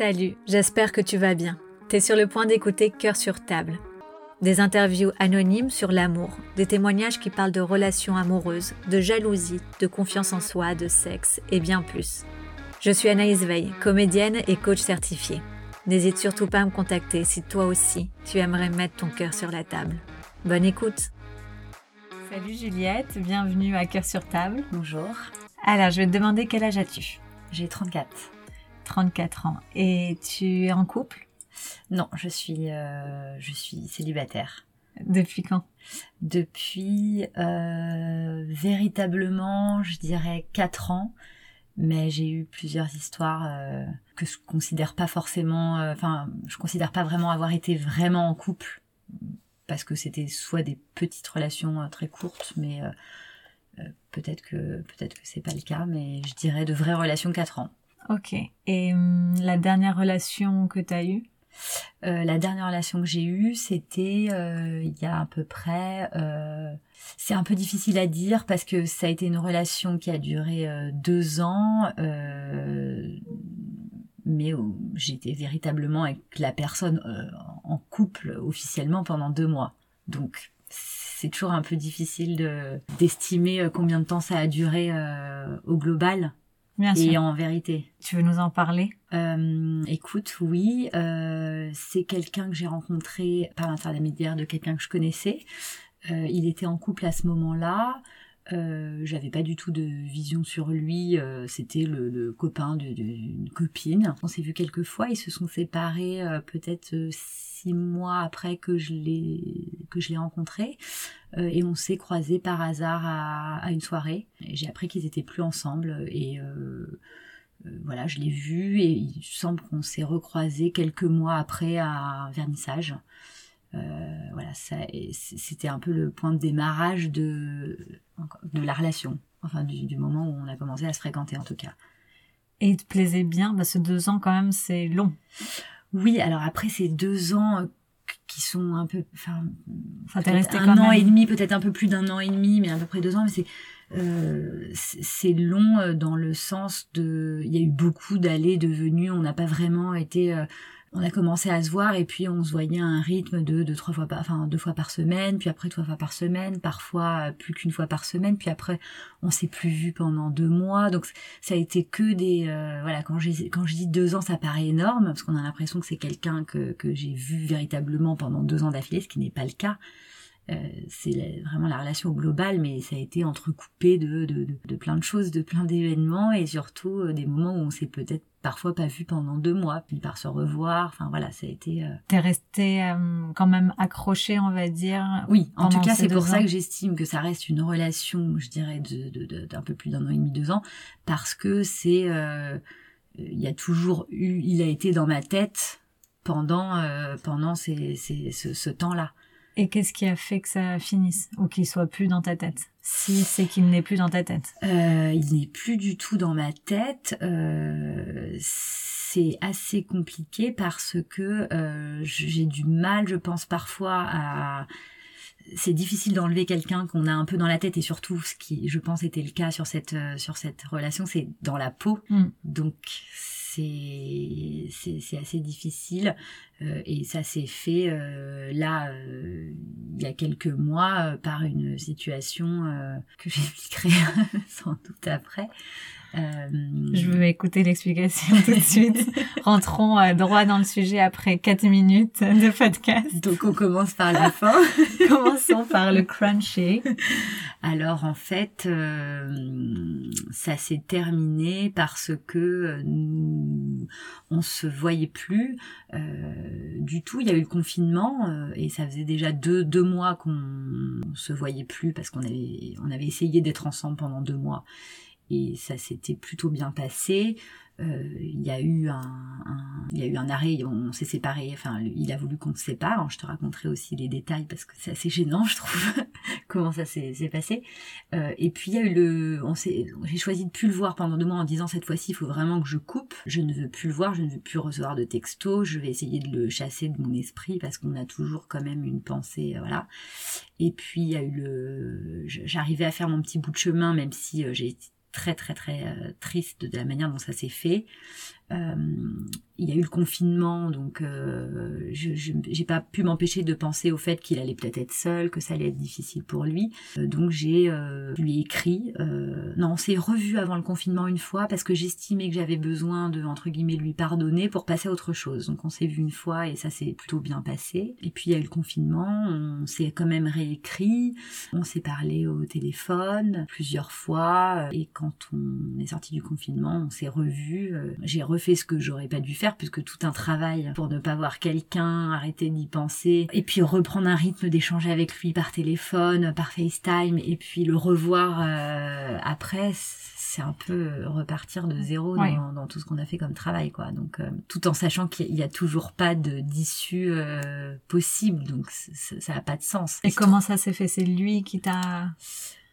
Salut, j'espère que tu vas bien. T'es sur le point d'écouter Cœur sur table. Des interviews anonymes sur l'amour, des témoignages qui parlent de relations amoureuses, de jalousie, de confiance en soi, de sexe et bien plus. Je suis Anaïs Veil, comédienne et coach certifiée. N'hésite surtout pas à me contacter si toi aussi tu aimerais mettre ton cœur sur la table. Bonne écoute. Salut Juliette, bienvenue à Cœur sur table. Bonjour. Alors, je vais te demander quel âge as-tu? J'ai 34. 34 ans. Et tu es en couple? Non, je suis, euh, je suis célibataire. Depuis quand? Depuis euh, véritablement, je dirais 4 ans. Mais j'ai eu plusieurs histoires euh, que je considère pas forcément, enfin, je considère pas vraiment avoir été vraiment en couple parce que c'était soit des petites relations très courtes, mais peut-être que peut-être que c'est pas le cas, mais je dirais de vraies relations 4 ans. Ok. Et hum, la dernière relation que tu as eue? Euh, la dernière relation que j'ai eue, c'était euh, il y a à peu près. euh, c'est un peu difficile à dire parce que ça a été une relation qui a duré deux ans, mais j'étais véritablement avec la personne en couple officiellement pendant deux mois. Donc c'est toujours un peu difficile de d'estimer combien de temps ça a duré au global Bien et sûr. en vérité. Tu veux nous en parler? Euh, écoute, oui, euh, c'est quelqu'un que j'ai rencontré par l'intermédiaire de quelqu'un que je connaissais. Euh, il était en couple à ce moment-là. J'avais pas du tout de vision sur lui. C'était le, le copain d'une copine. On s'est vu quelques fois. Ils se sont séparés peut-être six mois après que je l'ai que je l'ai rencontré. Euh, et on s'est croisés par hasard à, à une soirée. J'ai appris qu'ils étaient plus ensemble et euh, euh, voilà, je l'ai vu et il semble qu'on s'est recroisé quelques mois après à un vernissage. Euh, voilà, c'était un peu le point de démarrage de, de la relation, enfin du, du moment où on a commencé à se fréquenter en tout cas. Et il te plaisait bien? Parce que deux ans, quand même, c'est long. Oui, alors après ces deux ans qui sont un peu, enfin, un an même. et demi, peut-être un peu plus d'un an et demi, mais à peu près deux ans. Mais c'est euh, c'est long euh, dans le sens de, il y a eu beaucoup d'allées, de venues. On n'a pas vraiment été. On a commencé à se voir et puis on se voyait à un rythme de, de trois fois par, enfin deux fois par semaine, puis après trois fois par semaine, parfois euh, plus qu'une fois par semaine, puis après on s'est plus vu pendant deux mois. Donc ça a été que des, euh, voilà, quand je dis deux ans, ça paraît énorme parce qu'on a l'impression que c'est quelqu'un que que j'ai vu véritablement pendant deux ans d'affilée, ce qui n'est pas le cas. Euh, c'est vraiment la relation au global, mais ça a été entrecoupé de, de, de, de plein de choses, de plein d'événements et surtout euh, des moments où on s'est peut-être parfois pas vu pendant deux mois, puis par se revoir. Enfin voilà, ça a été. euh, T'es resté euh, quand même accroché, on va dire. Oui, en tout cas, ces c'est pour ça que j'estime que ça reste une relation, je dirais, de, de, de- d'un peu plus d'un an et demi, deux ans, parce que c'est, euh, il y a toujours eu, il a été dans ma tête pendant pendant ces, ces, ce, ce temps-là. Et qu'est-ce qui a fait que ça finisse Ou qu'il soit plus dans ta tête? Si c'est qu'il n'est plus dans ta tête. Euh, il n'est plus du tout dans ma tête. Euh, c'est assez compliqué parce que euh, j'ai du mal, je pense parfois à. C'est difficile d'enlever quelqu'un qu'on a un peu dans la tête et surtout ce qui, je pense, était le cas sur cette sur cette relation, c'est dans la peau. Mm. Donc c'est c'est assez difficile et ça s'est fait euh, là euh, il y a quelques mois euh, par une situation euh, que j'expliquerai sans doute après. Euh, Je veux écouter l'explication tout de suite. Rentrons euh, droit dans le sujet après 4 minutes de podcast. Donc on commence par la fin. Commençons par le crunchy. Alors en fait, euh, ça s'est terminé parce que euh, nous, on se voyait plus euh, du tout. Il y a eu le confinement euh, et ça faisait déjà deux, deux mois qu'on se voyait plus parce qu'on avait, on avait essayé d'être ensemble pendant deux mois et ça s'était plutôt bien passé. Euh, il y a eu un, il y a eu un arrêt, on s'est séparés. Enfin, il a voulu qu'on se sépare. Je te raconterai aussi les détails parce que c'est assez gênant, je trouve, comment ça s'est passé. Euh, et puis il y a eu le, on j'ai choisi de plus le voir pendant deux mois en disant cette fois-ci il faut vraiment que je coupe. Je ne veux plus le voir, je ne veux plus recevoir de textos. Je vais essayer de le chasser de mon esprit parce qu'on a toujours quand même une pensée, euh, voilà. Et puis il y a eu le, j'arrivais à faire mon petit bout de chemin même si j'ai très très très triste de la manière dont ça s'est fait. Euh, il y a eu le confinement, donc euh, je j'ai pas pu m'empêcher de penser au fait qu'il allait peut-être être seul, que ça allait être difficile pour lui. Euh, donc j'ai lui écrit. non, on s'est revu avant le confinement une fois parce que j'estimais que j'avais besoin de entre guillemets lui pardonner pour passer à autre chose. Donc on s'est vu une fois et ça s'est plutôt bien passé. Et puis il y a eu le confinement, on s'est quand même réécrit, on s'est parlé au téléphone plusieurs fois et quand on est sorti du confinement, on s'est revu. j'ai fait ce que j'aurais pas dû faire puisque tout un travail pour ne pas voir quelqu'un, arrêter d'y penser et puis reprendre un rythme d'échanger avec lui par téléphone, par FaceTime et puis le revoir euh, après c'est un peu repartir de zéro dans, tout ce qu'on a fait comme travail quoi. Donc euh, tout en sachant qu'il y a toujours pas de d'issue euh, possible. Donc ça n'a pas de sens. Et comment ça s'est fait? C'est lui qui t'a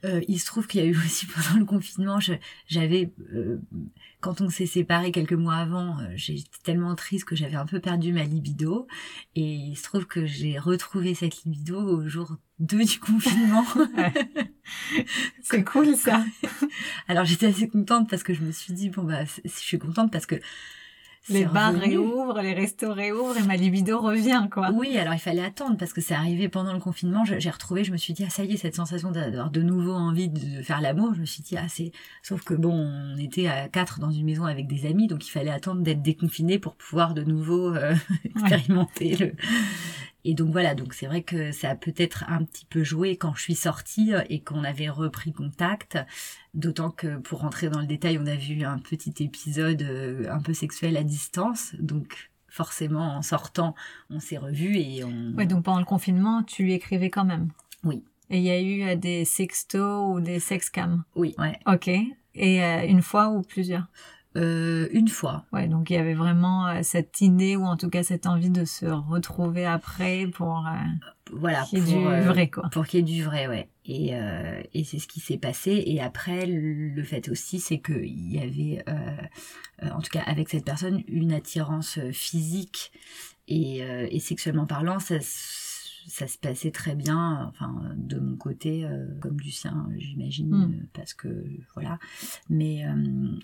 euh, il se trouve qu'il y a eu aussi pendant le confinement, j'avais, euh, quand on s'est séparés quelques mois avant, euh, j'étais tellement triste que j'avais un peu perdu ma libido. Et il se trouve que j'ai retrouvé cette libido au jour 2 du confinement. C'est cool ça. Alors j'étais assez contente parce que je me suis dit, bon bah, je suis contente parce que les bars réouvrent, les restos réouvrent et ma libido revient, quoi. Oui, alors il fallait attendre parce que c'est arrivé pendant le confinement. J'ai retrouvé, je me suis dit, ah ça y est, cette sensation d'avoir de nouveau envie de faire l'amour. Je me suis dit, ah c'est. Sauf que bon, on était à quatre dans une maison avec des amis, donc il fallait attendre d'être déconfiné pour pouvoir de nouveau euh, expérimenter le. Et donc voilà, donc c'est vrai que ça a peut-être un petit peu joué quand je suis sortie euh, et qu'on avait repris contact. D'autant que pour rentrer dans le détail, on a vu un petit épisode euh, un peu sexuel à distance. Donc forcément, en sortant, on s'est revus et on... Ouais, donc pendant le confinement, tu lui écrivais quand même Oui. Et il y a eu euh, des sextos ou des sexcams Oui, ouais. Ok. Et une fois ou plusieurs? Euh, une fois. Ouais, donc il y avait vraiment euh, cette idée ou en tout cas cette envie de se retrouver après pour euh, voilà qu'il y ait du vrai quoi. Pour qu'il y ait du vrai, ouais. Et, et c'est ce qui s'est passé. Et après, le fait aussi, c'est qu'il y avait, en tout cas avec cette personne, une attirance physique et, et sexuellement parlant, ça ça se passait très bien, enfin de mon côté euh, comme du sien, j'imagine, euh, parce que voilà. Mais euh,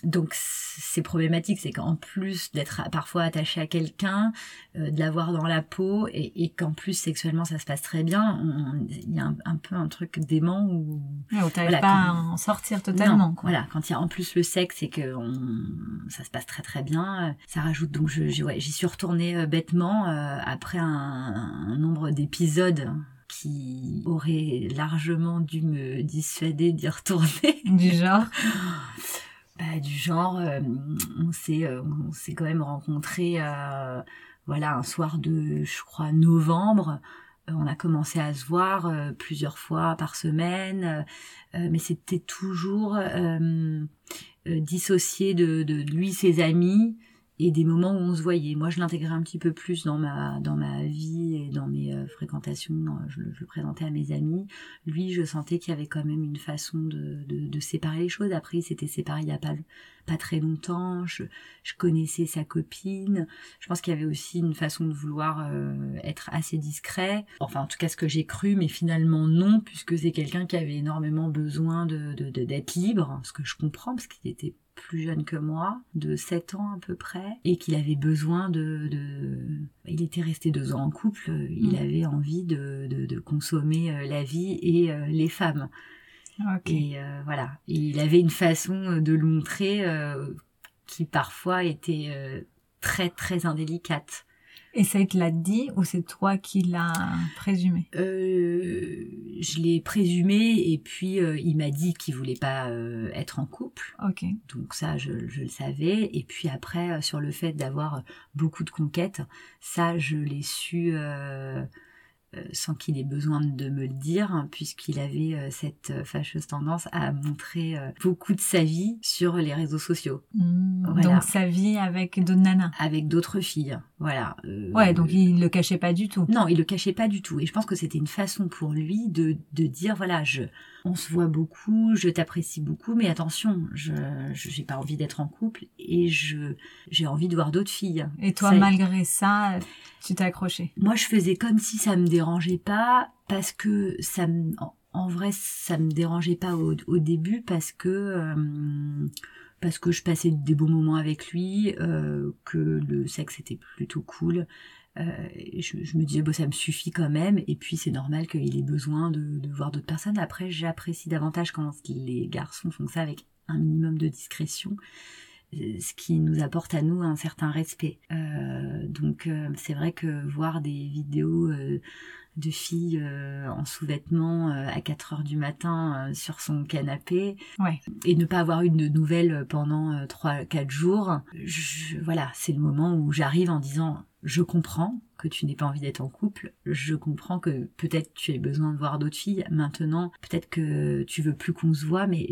donc c'est problématique, c'est qu'en plus d'être parfois attaché à quelqu'un, de l'avoir dans la peau et, qu'en plus sexuellement ça se passe très bien, il y a un, peu un truc dément où ouais, où pas à en sortir totalement. Voilà, quand il y a en plus le sexe et que ça se passe très très bien, ça rajoute donc je, j'y suis retournée bêtement après un, un nombre d'épisodes qui aurait largement dû me dissuader d'y retourner. Du genre bah, Du genre, euh, on s'est euh, on s'est quand même rencontrés euh, voilà un soir de je crois novembre. On a commencé à se voir plusieurs fois par semaine, mais c'était toujours dissocié de, de lui, ses amis et des moments où on se voyait. Moi, je l'intégrais un petit peu plus dans ma dans ma vie et dans mes euh, fréquentations. Euh, je, je, le présentais à mes amis. Lui, je sentais qu'il y avait quand même une façon de, de, de séparer les choses. Après, il s'était séparé il y a pas pas très longtemps. Je, je connaissais sa copine. Je pense qu'il y avait aussi une façon de vouloir euh, être assez discret. Enfin, en tout cas, ce que j'ai cru, mais finalement non, puisque c'est quelqu'un qui avait énormément besoin de d'être libre, ce que je comprends, parce qu'il était plus jeune que moi, de 7 ans à peu près, et qu'il avait besoin de, de, Il était resté deux ans en couple, il mm. avait envie de, de, de, consommer euh, la vie et euh, les femmes. Et euh, voilà, il avait une façon de le montrer qui parfois était très très indélicate. Et ça, il te l'a dit ou c'est toi qui l'as présumé? Euh, Je l'ai présumé et puis euh, il m'a dit qu'il voulait pas euh, être en couple. Ok. Donc ça, je, je le savais. Et puis après, euh, sur le fait d'avoir beaucoup de conquêtes, ça, je l'ai su euh, sans qu'il ait besoin de me le dire, hein, puisqu'il avait euh, cette euh, fâcheuse tendance à montrer beaucoup de sa vie sur les réseaux sociaux. Mmh, donc sa vie avec d'autres nanas. Avec d'autres filles, voilà. ouais, donc il le cachait pas du tout. Non, il le cachait pas du tout. Et je pense que c'était une façon pour lui de, de dire, voilà, je, on se voit beaucoup, je t'apprécie beaucoup, mais attention, je j'ai pas envie d'être en couple et je j'ai envie de voir d'autres filles. Et toi, malgré ça, tu t'es accroché Moi, je faisais comme si ça me dérangeait pas parce que ça me en vrai, ça me dérangeait pas au, début parce que euh, parce que je passais des beaux moments avec lui, euh, que le sexe était plutôt cool. Euh, je, me disais bon ça me suffit quand même et puis c'est normal qu'il ait besoin de, voir d'autres personnes. Après j'apprécie davantage quand les garçons font ça avec un minimum de discrétion ce qui nous apporte à nous un certain respect. Euh, donc euh, c'est vrai que voir des vidéos euh, de filles en sous-vêtements à 4 heures du matin sur son canapé. Et ne pas avoir une de nouvelles pendant 3-4 jours, voilà, c'est le moment où j'arrive en disant je comprends que tu n'aies pas envie d'être en couple, je comprends que peut-être tu aies besoin de voir d'autres filles, maintenant peut-être que tu veux plus qu'on se voit, mais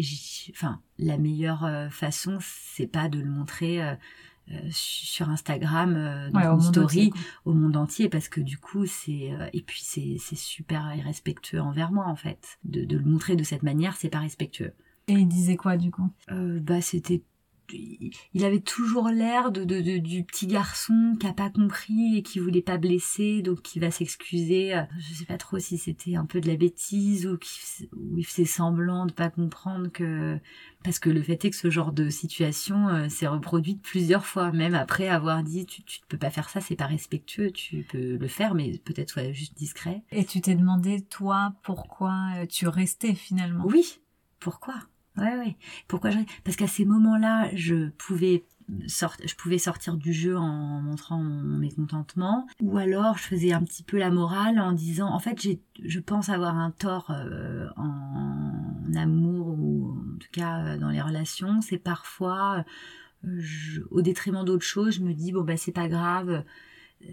enfin la meilleure euh, façon c'est pas de le montrer euh, euh, sur Instagram dans une story au monde entier parce que du coup c'est et puis c'est super irrespectueux envers moi en fait de, de le montrer de cette manière c'est pas respectueux. Et il disait quoi du coup? Bah c'était il avait toujours l'air de, du petit garçon qui a pas compris et qui voulait pas blesser, donc qui va s'excuser. Euh, je sais pas trop si c'était un peu de la bêtise ou, qui, il faisait semblant de pas comprendre que parce que le fait est que ce genre de situation euh, s'est reproduite plusieurs fois, même après avoir dit tu, tu peux pas faire ça, c'est pas respectueux, tu peux le faire, mais peut-être sois juste discret. Et tu t'es demandé toi pourquoi euh, tu restais finalement? Oui, pourquoi? Ouais, ouais. Pourquoi je... Parce qu'à ces moments-là, je pouvais sortir, je pouvais sortir du jeu en montrant mon mécontentement, ou alors je faisais un petit peu la morale en disant, en fait, j'ai, je pense avoir un tort euh, en amour ou en tout cas euh, dans les relations. C'est parfois, euh, au détriment d'autres choses, je me dis bon bah c'est pas grave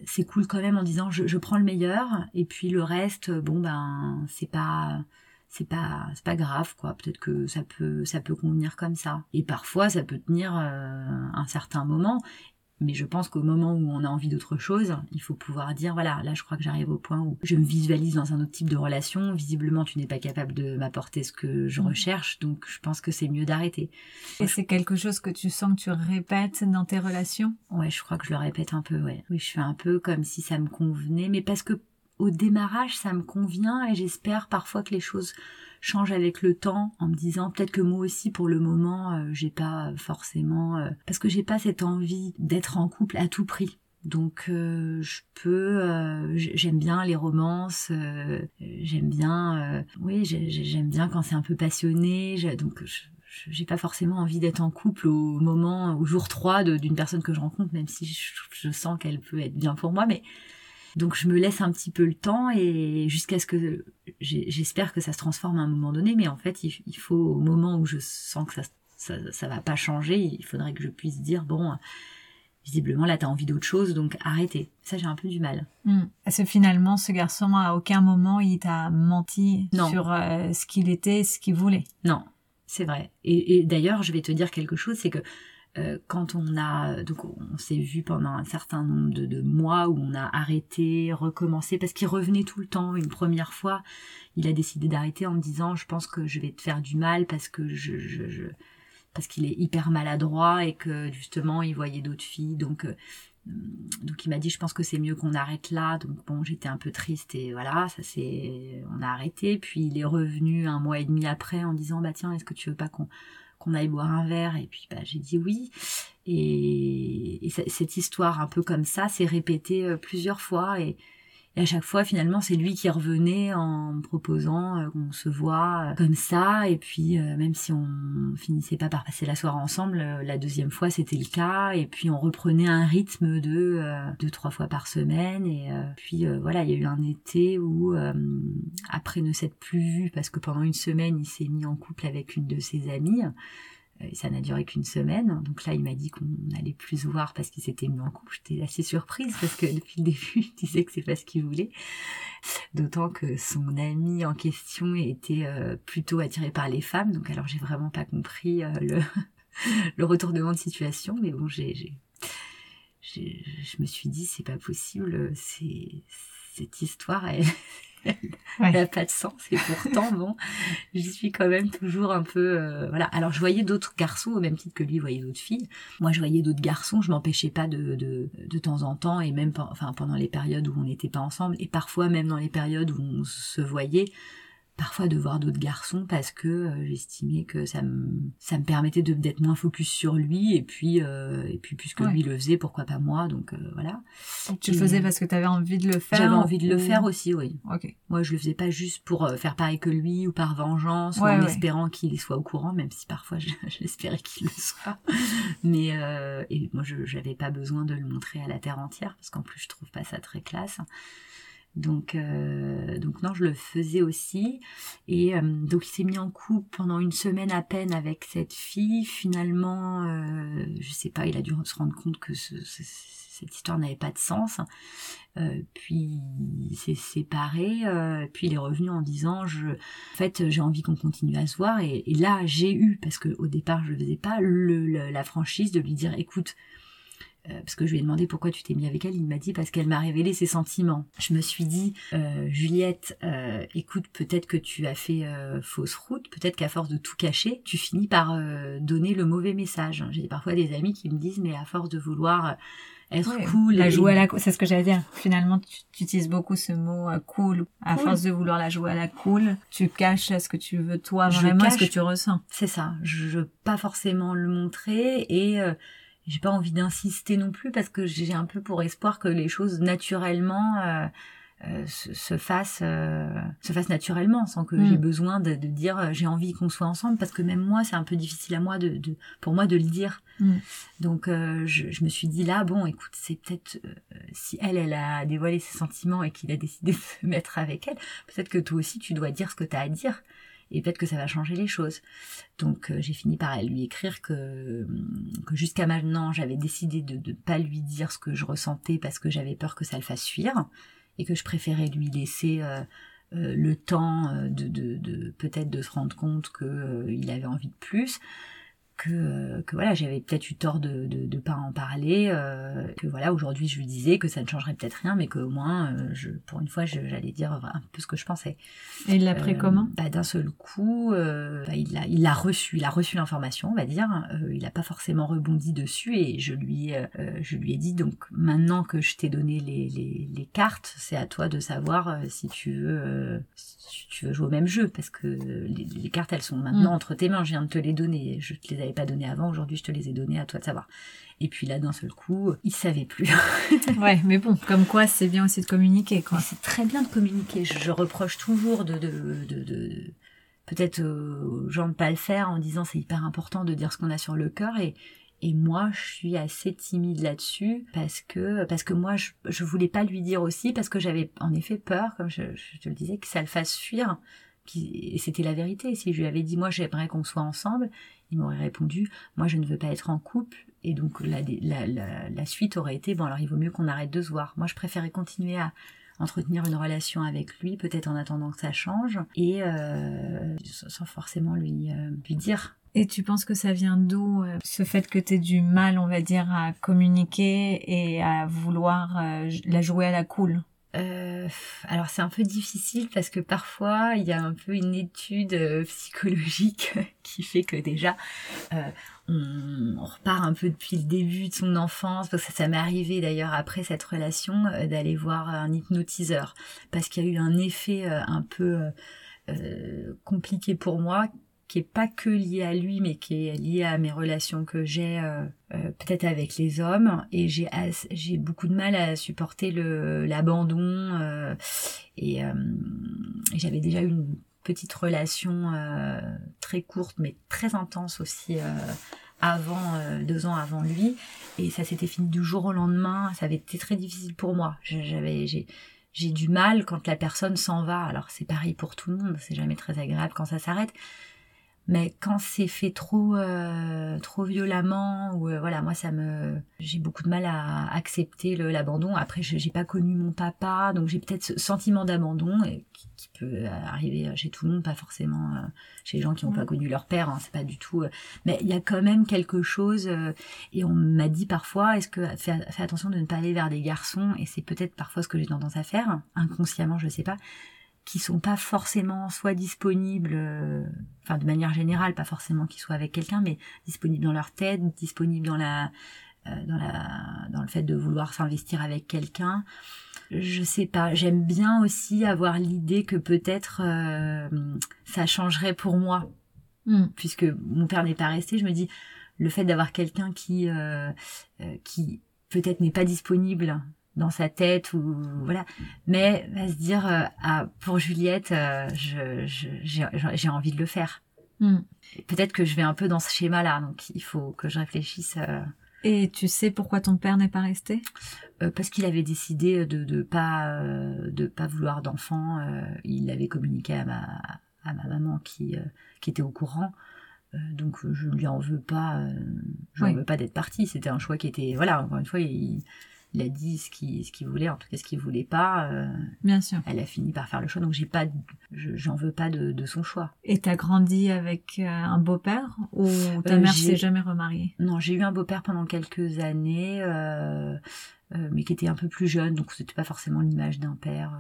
c'est cool quand même en disant je, je, prends le meilleur et puis le reste bon ben c'est pas c'est pas c'est pas grave quoi peut-être que ça peut ça peut convenir comme ça et parfois ça peut tenir euh, un certain moment mais je pense qu'au moment où on a envie d'autre chose, il faut pouvoir dire voilà, là je crois que j'arrive au point où je me visualise dans un autre type de relation. Visiblement, tu n'es pas capable de m'apporter ce que je mm. recherche, donc je pense que c'est mieux d'arrêter. Et c'est quelque chose que tu sens que tu répètes dans tes relations? Ouais, je crois que je le répète un peu, ouais. Oui, je fais un peu comme si ça me convenait, mais parce que au démarrage, ça me convient et j'espère parfois que les choses changent avec le temps en me disant peut-être que moi aussi pour le moment euh, j'ai pas forcément euh, parce que j'ai pas cette envie d'être en couple à tout prix. Donc euh, je peux j'aime bien les romances, j'aime bien oui, j'aime bien quand c'est un peu passionné, donc j'ai pas forcément envie d'être en couple au moment au jour 3 d'une personne que je rencontre même si je, je sens qu'elle peut être bien pour moi mais donc je me laisse un petit peu le temps et jusqu'à ce que j'espère que ça se transforme à un moment donné, mais en fait il, faut au moment où je sens que ça, ça, ça va pas changer, il faudrait que je puisse dire bon visiblement là t'as envie d'autre chose donc arrêtez. Ça j'ai un peu du mal. Hmm. Est-ce que finalement ce garçon à aucun moment il t'a menti sur euh, ce qu'il était, ce qu'il voulait? Non, c'est vrai. Et, et d'ailleurs je vais te dire quelque chose, c'est que quand on a donc on s'est vu pendant un certain nombre de, mois où on a arrêté, recommencé parce qu'il revenait tout le temps. Une première fois, il a décidé d'arrêter en me disant je pense que je vais te faire du mal parce que je, parce qu'il est hyper maladroit et que justement il voyait d'autres filles donc euh, donc il m'a dit je pense que c'est mieux qu'on arrête là donc bon j'étais un peu triste et voilà ça c'est on a arrêté puis il est revenu un mois et demi après en disant bah tiens est-ce que tu veux pas qu'on qu'on aille boire un verre. Et puis bah, j'ai dit oui. Et, et, cette histoire un peu comme ça s'est répétée euh, plusieurs fois. Et, et à chaque fois, finalement, c'est lui qui revenait en me proposant euh, qu'on se voit euh, comme ça. Et puis, euh, même si on finissait pas par passer la soirée ensemble, la deuxième fois, c'était le cas. Et puis, on reprenait un rythme de deux, trois fois par semaine. Et puis, voilà, il y a eu un été où, après ne s'être plus vu, parce que pendant une semaine, il s'est mis en couple avec une de ses amies. Euh, ça n'a duré qu'une semaine. Donc là, il m'a dit qu'on allait plus se voir parce qu'il s'était mis en couple. J'étais assez surprise parce que depuis le début, il disait que c'est pas ce qu'il voulait. D'autant que son ami en question était euh, plutôt attiré par les femmes. Donc alors, j'ai vraiment pas compris euh, le, le retournement de situation. Mais bon, j'ai, je me suis dit, c'est pas possible. C'est, cette histoire, elle, elle n'a pas de sens et pourtant bon j'y suis quand même toujours un peu euh, voilà. Alors je voyais d'autres garçons au même titre que lui voyait d'autres filles. Moi je voyais d'autres garçons je m'empêchais pas de, de, de temps en temps et même enfin pendant les périodes où on n'était pas ensemble et parfois même dans les périodes où on se voyait parfois de voir d'autres garçons parce que euh, j'estimais que ça me ça me permettait de d'être moins focus sur lui et puis euh, et puis puisque lui le faisait pourquoi pas moi donc euh, voilà. Tu le faisais parce que tu avais envie de le faire j'avais envie de le faire aussi oui. Ok. Moi je le faisais pas juste pour faire pareil que lui ou par vengeance ou en espérant qu'il soit au courant même si parfois j'espérais qu'il le soit. Mais et moi je j'avais pas besoin de le montrer à la terre entière parce qu'en plus je trouve pas ça très classe donc, euh, donc non, je le faisais aussi. Et euh, donc il s'est mis en couple pendant une semaine à peine avec cette fille. Finalement, euh, je sais pas, il a dû se rendre compte que cette histoire n'avait pas de sens. Euh, puis il s'est séparé. puis il est revenu en disant, je, en fait, j'ai envie qu'on continue à se voir. Et, là, j'ai eu, parce que au départ je ne faisais pas, le, la franchise de lui dire, écoute euh, parce que je lui ai demandé pourquoi tu t'es mis avec elle, il m'a dit parce qu'elle m'a révélé ses sentiments. Je me suis dit, euh, Juliette, euh, écoute, peut-être que tu as fait fausse route, peut-être qu'à force de tout cacher, tu finis par donner le mauvais message. J'ai parfois des amis qui me disent, mais à force de vouloir être cool. La jouer à la c'est ce que j'allais dire. Finalement, tu, utilises beaucoup ce mot cool. À force de vouloir la jouer à la cool, tu caches ce que tu veux toi vraiment, ce que tu ressens. C'est ça. Je, je pas forcément le montrer et j'ai pas envie d'insister non plus parce que j'ai un peu pour espoir que les choses naturellement euh, euh, se, fassent euh, se fassent naturellement sans que j'ai mm. besoin de, de dire j'ai envie qu'on soit ensemble parce que même moi c'est un peu difficile à moi de, de pour moi de le dire mm. donc je, je, me suis dit là bon écoute c'est peut-être si elle elle a dévoilé ses sentiments et qu'il a décidé de se mettre avec elle peut-être que toi aussi tu dois dire ce que tu as à dire et peut-être que ça va changer les choses. Donc euh, j'ai fini par lui écrire que, que jusqu'à maintenant j'avais décidé de ne pas lui dire ce que je ressentais parce que j'avais peur que ça le fasse fuir et que je préférais lui laisser euh, euh, le temps de peut-être de se rendre compte qu'il avait envie de plus que, que voilà, j'avais peut-être eu tort de de, de pas en parler, euh, que voilà, aujourd'hui je lui disais que ça ne changerait peut-être rien, mais qu'au moins, euh, je, pour une fois, j'allais dire un peu ce que je pensais. Et il l'a pris euh, comment? bah, D'un seul coup, euh, bah, il l'a il reçu, il a reçu l'information, on va dire. il n'a pas forcément rebondi dessus et je lui je lui ai dit donc maintenant que je t'ai donné les, les, les cartes, c'est à toi de savoir si tu veux si tu veux jouer au même jeu parce que les, les cartes elles sont maintenant mm. entre tes mains. Je viens de te les donner, je te les avais pas donné avant, aujourd'hui je te les ai donnés, à toi de savoir. Et puis là, d'un seul coup, il savait plus. ouais, mais bon, comme quoi, c'est bien aussi de communiquer, quoi. C'est très bien de communiquer. Je, reproche toujours de, de, de, de peut-être aux gens de pas le faire en disant c'est hyper important de dire ce qu'on a sur le cœur et et moi, je suis assez timide là-dessus parce que parce que moi, je, je voulais pas lui dire aussi parce que j'avais en effet peur, comme je, je, te le disais, que ça le fasse fuir. Et c'était la vérité. Si je lui avais dit moi j'aimerais qu'on soit ensemble, il m'aurait répondu moi je ne veux pas être en couple et donc la, la, la, suite aurait été bon alors il vaut mieux qu'on arrête de se voir moi je préférais continuer à entretenir une relation avec lui peut-être en attendant que ça change et euh, sans forcément lui euh, lui dire et tu penses que ça vient d'où euh, ce fait que tu du mal, on va dire, à communiquer et à vouloir la jouer à la cool? Euh, alors c'est un peu difficile parce que parfois il y a un peu une étude euh, psychologique qui fait que déjà euh, on, repart un peu depuis le début de son enfance parce que ça, m'est arrivé d'ailleurs après cette relation euh, d'aller voir un hypnotiseur parce qu'il y a eu un effet un peu compliqué pour moi qui est pas que lié à lui, mais qui est lié à mes relations que j'ai euh, euh, peut-être avec les hommes. Et j'ai j'ai beaucoup de mal à supporter le l'abandon. Euh, et, j'avais déjà eu une petite relation très courte, mais très intense aussi. avant deux ans avant lui et ça s'était fini du jour au lendemain ça avait été très difficile pour moi j'avais j'ai j'ai du mal quand la personne s'en va alors c'est pareil pour tout le monde c'est jamais très agréable quand ça s'arrête mais quand c'est fait trop euh, trop violemment ou euh, voilà moi ça me j'ai beaucoup de mal à accepter l'abandon. Après j'ai pas connu mon papa donc j'ai peut-être ce sentiment d'abandon qui, qui, peut arriver chez tout le monde pas forcément euh, chez les gens qui n'ont pas connu leur père hein, c'est pas du tout mais il y a quand même quelque chose et on m'a dit parfois est-ce que fais, fais attention de ne pas aller vers des garçons et c'est peut-être parfois ce que j'ai tendance à faire inconsciemment je sais pas qui sont pas forcément soit disponibles, euh, enfin de manière générale, pas forcément qu'ils soient avec quelqu'un, mais disponibles dans leur tête, disponibles dans la dans la dans le fait de vouloir s'investir avec quelqu'un je sais pas j'aime bien aussi avoir l'idée que peut-être ça changerait pour moi hmm. puisque mon père n'est pas resté je me dis le fait d'avoir quelqu'un qui qui peut-être n'est pas disponible dans sa tête ou voilà. Mais va se dire euh, ah, pour Juliette euh, je, j'ai envie de le faire. Hmm. peut-être que je vais un peu dans ce schéma là donc il faut que je réfléchisse euh. et tu sais pourquoi ton père n'est pas resté? Parce qu'il avait décidé de de pas de pas vouloir d'enfant il l'avait communiqué à ma à ma maman qui qui était au courant. Donc je lui en veux pas je lui en veux pas d'être parti c'était un choix qui était voilà encore une fois il il a dit ce qu'il ce qu'il voulait, en tout cas ce qu'il voulait pas. Euh, Bien sûr. Elle a fini par faire le choix, donc j'ai pas, j'en veux pas de, de, son choix. Et t'as grandi avec euh, un beau-père ou ta euh, mère s'est jamais remariée? Non, j'ai eu un beau-père pendant quelques années. Euh, mais qui était un peu plus jeune, donc c'était pas forcément l'image d'un père.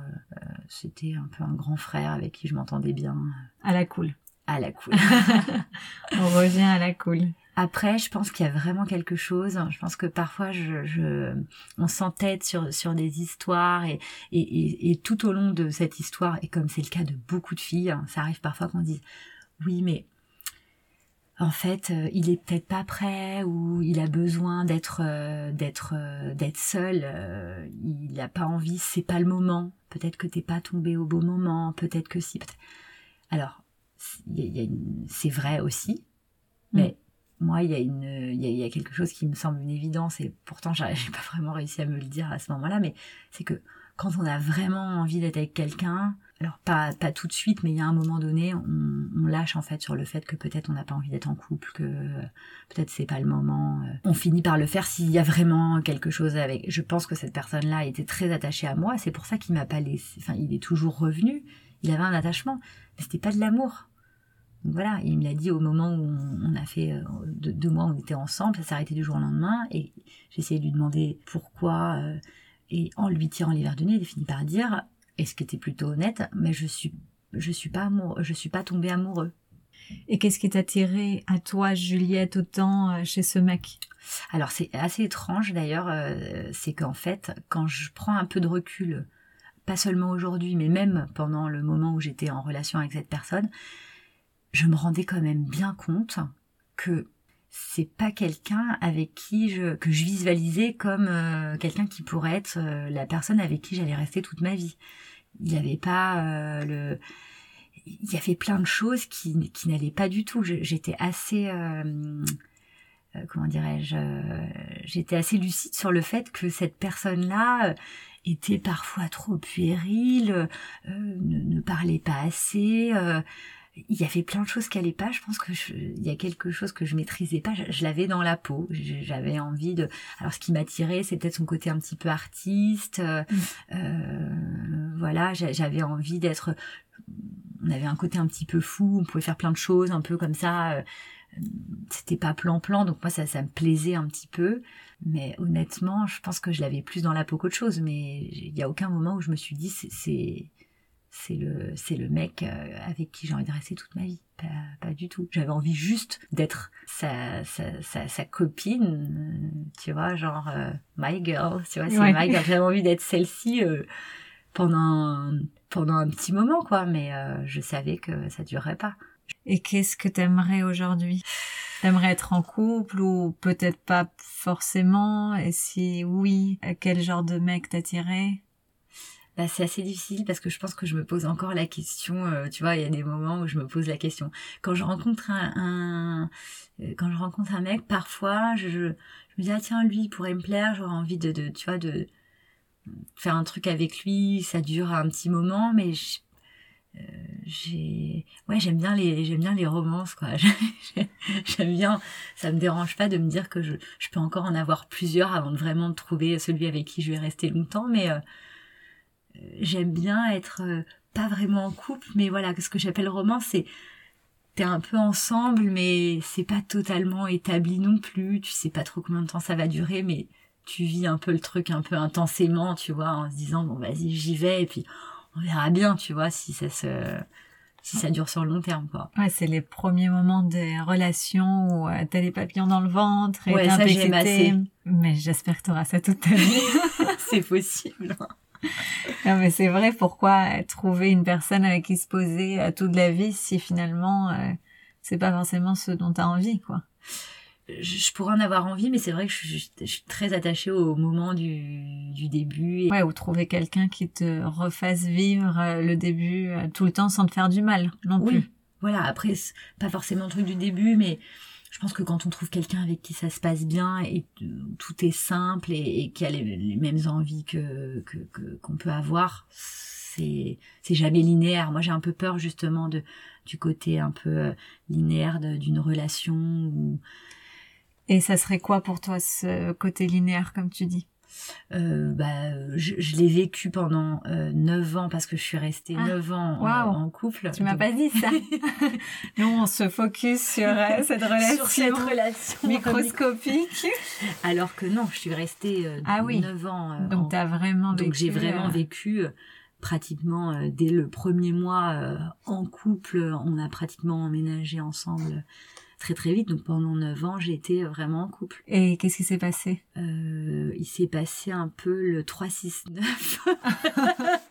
c'était un peu un grand frère avec qui je m'entendais bien. À la cool. À la cool. On revient à la cool. Après, je pense qu'il y a vraiment quelque chose. Je pense que parfois, je, je on s'entête sur sur des histoires et, et, et, tout au long de cette histoire, et comme c'est le cas de beaucoup de filles, hein, ça arrive parfois qu'on dise oui, mais en fait, euh, il est peut-être pas prêt ou il a besoin d'être euh, d'être euh, d'être seul. il n'a pas envie, c'est pas le moment. Peut-être que t'es pas tombé au beau moment. Peut-être que si. Alors, c'est vrai aussi, mais mm moi, il y a une, il y a, quelque chose qui me semble une évidence et pourtant, j'ai pas vraiment réussi à me le dire à ce moment-là, mais c'est que quand on a vraiment envie d'être avec quelqu'un, alors pas pas tout de suite, mais il y a un moment donné, on, on lâche en fait sur le fait que peut-être on n'a pas envie d'être en couple, que peut-être c'est pas le moment. Euh. On finit par le faire s'il y a vraiment quelque chose avec. Je pense que cette personne-là était très attachée à moi, c'est pour ça qu'il m'a pas laissé. Enfin, il est toujours revenu. Il avait un attachement, mais c'était pas de l'amour voilà, il me l'a dit au moment où on a fait euh, deux, mois, on était ensemble, ça s'est arrêté du jour au lendemain, et j'ai essayé de lui demander pourquoi, euh, et en lui tirant les verres de nez, il a fini par dire, est ce que était plutôt honnête, mais je suis, je suis pas amoureux, je suis pas tombé amoureux. Et qu'est-ce qui t'a tiré à toi, Juliette, autant euh, chez ce mec? Alors c'est assez étrange d'ailleurs, c'est qu'en fait, quand je prends un peu de recul, pas seulement aujourd'hui, mais même pendant le moment où j'étais en relation avec cette personne, je me rendais quand même bien compte que c'est pas quelqu'un avec qui je que je visualisais comme euh, quelqu'un qui pourrait être euh, la personne avec qui j'allais rester toute ma vie. Il n'y avait pas euh, le il y avait plein de choses qui qui n'allaient pas du tout. J'étais assez comment dirais-je j'étais assez lucide sur le fait que cette personne-là était parfois trop puérile, ne, ne, parlait pas assez il y avait plein de choses qui allaient pas. Je pense que il y a quelque chose que je maîtrisais pas. Je, l'avais dans la peau. J'avais envie de. Alors ce qui m'attirait, c'est peut-être son côté un petit peu artiste. Euh, mm. euh voilà, j'avais envie d'être. On avait un côté un petit peu fou. On pouvait faire plein de choses, un peu comme ça. Euh, c'était pas plan-plan, donc moi ça, ça me plaisait un petit peu. Mais honnêtement, je pense que je l'avais plus dans la peau qu'autre chose. Mais il y a aucun moment où je me suis dit c'est c'est le c'est le mec euh, avec qui j'ai envie de rester toute ma vie. Pas, pas du tout. J'avais envie juste d'être sa, sa, sa, sa, copine euh, tu vois genre euh, my girl tu vois c'est my girl. J'avais envie d'être celle-ci pendant pendant un petit moment quoi mais je savais que ça durerait pas. Et qu'est-ce que t'aimerais aujourd'hui? T'aimerais être en couple ou peut-être pas forcément? Et si oui, à quel genre de mec t'attirais bah, c'est assez difficile parce que je pense que je me pose encore la question. Euh, tu vois, il y a des moments où je me pose la question. Quand je rencontre un, euh, quand je rencontre un mec, parfois je, je, me dis ah tiens lui il pourrait me plaire. J'aurais envie de, de, tu vois, de faire un truc avec lui. Ça dure un petit moment, mais euh, j'ai ouais j'aime bien les j'aime bien les romances quoi j'aime bien ça me dérange pas de me dire que je, je peux encore en avoir plusieurs avant de vraiment trouver celui avec qui je vais rester longtemps mais j'aime bien être euh, pas vraiment en couple, mais voilà, ce que j'appelle romance, c'est t'es un peu ensemble, mais c'est pas totalement établi non plus. Tu sais pas trop combien de temps ça va durer, mais tu vis un peu le truc un peu intensément, tu vois, en se disant bon vas-y j'y vais et puis on verra bien, tu vois, si ça se si ça dure sur le long terme, quoi. Ouais, c'est les premiers moments des relations où euh, t'as les papillons dans le ventre et ouais, ça, assez. Mais j'espère que t'auras ça toute ta vie. c'est possible. non, mais c'est vrai, pourquoi trouver une personne avec qui se poser euh, toute la vie si finalement euh, c'est pas forcément ce dont t'as envie, quoi? Je pourrais en avoir envie, mais c'est vrai que je, suis très attachée au moment du, du début. Ouais, ou trouver quelqu'un qui te refasse vivre euh, le début euh, tout le temps sans te faire du mal non oui. plus. Voilà, après, pas forcément le truc du début, mais je pense que quand on trouve quelqu'un avec qui ça se passe bien et tout est simple et, qui a les, mêmes envies que qu'on peut avoir, c'est c'est jamais linéaire. Moi, j'ai un peu peur justement de du côté un peu euh, linéaire d'une relation et ça serait quoi pour toi ce côté linéaire, comme tu dis? Euh, bah, je, je l'ai vécu pendant euh, 9 ans parce que je suis restée ah, 9 ans en, couple. Tu m'as pas dit ça. Nous, on se focus sur euh, cette relation, sur cette relation microscopique. Alors que non, je suis restée euh, ah, oui. 9 ans. Euh, Donc, tu as vraiment vécu. Donc, j'ai vraiment vécu pratiquement dès le premier mois en couple. On a pratiquement emménagé ensemble très très vite. Donc pendant 9 ans, j'ai été vraiment en couple. Et qu'est-ce qui s'est passé? Euh, Il s'est passé un peu le 3-6-9.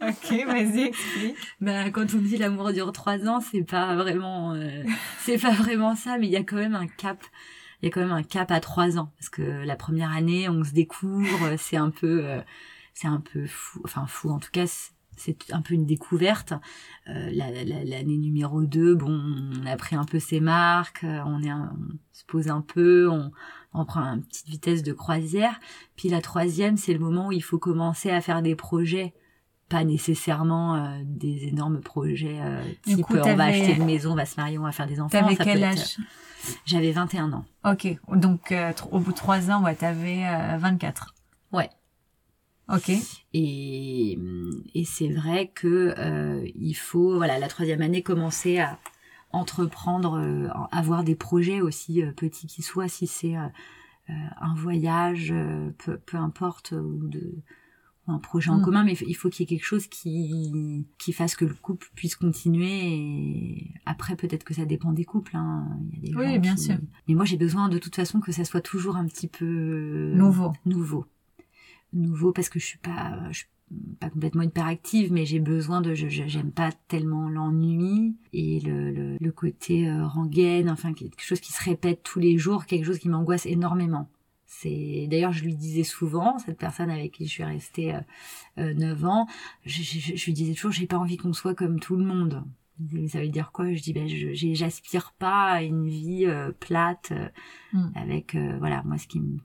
ok, vas-y, explique. Ben, quand on dit l'amour dure 3 ans, c'est pas vraiment, euh, c'est pas vraiment ça, mais il y a quand même un cap. Il y a quand même un cap à 3 ans. Parce que la première année, on se découvre, c'est un peu, euh, c'est un peu fou, enfin fou en tout cas, c'est un peu une découverte. Euh, L'année numéro 2, bon, on a pris un peu ses marques, euh, on, est on se pose un peu, on, on prend une petite vitesse de croisière. Puis la troisième, c'est le moment où il faut commencer à faire des projets pas nécessairement euh, des énormes projets euh, type coup, on va acheter une maison, on va se marier, on va faire des enfants. T'avais quel âge? J'avais 21 ans. Ok, donc euh, au bout de trois ans, ouais, t'avais 24. Ok. Et, et c'est vrai que euh, il faut, voilà, la troisième année commencer à entreprendre, euh, avoir des projets aussi euh, petits qu'ils soient, si c'est euh, un voyage, peu, peu, importe, ou de un projet en mm. commun, mais il faut qu'il y ait quelque chose qui qui fasse que le couple puisse continuer. Et après, peut-être que ça dépend des couples. Hein. Il y a des oui, bien sûr. Mais moi, j'ai besoin de toute façon que ça soit toujours un petit peu nouveau. Nouveau nouveau parce que je suis pas je suis pas complètement hyperactive mais j'ai besoin de je j'aime pas tellement l'ennui et le, le, le côté euh, rengaine enfin quelque chose qui se répète tous les jours quelque chose qui m'angoisse énormément. C'est d'ailleurs je lui disais souvent cette personne avec qui je suis restée euh, euh, 9 ans je, je, je, lui disais toujours j'ai pas envie qu'on soit comme tout le monde. Ça veut dire quoi? Je dis ben j'aspire pas à une vie euh, plate euh, mm. avec voilà moi ce qui me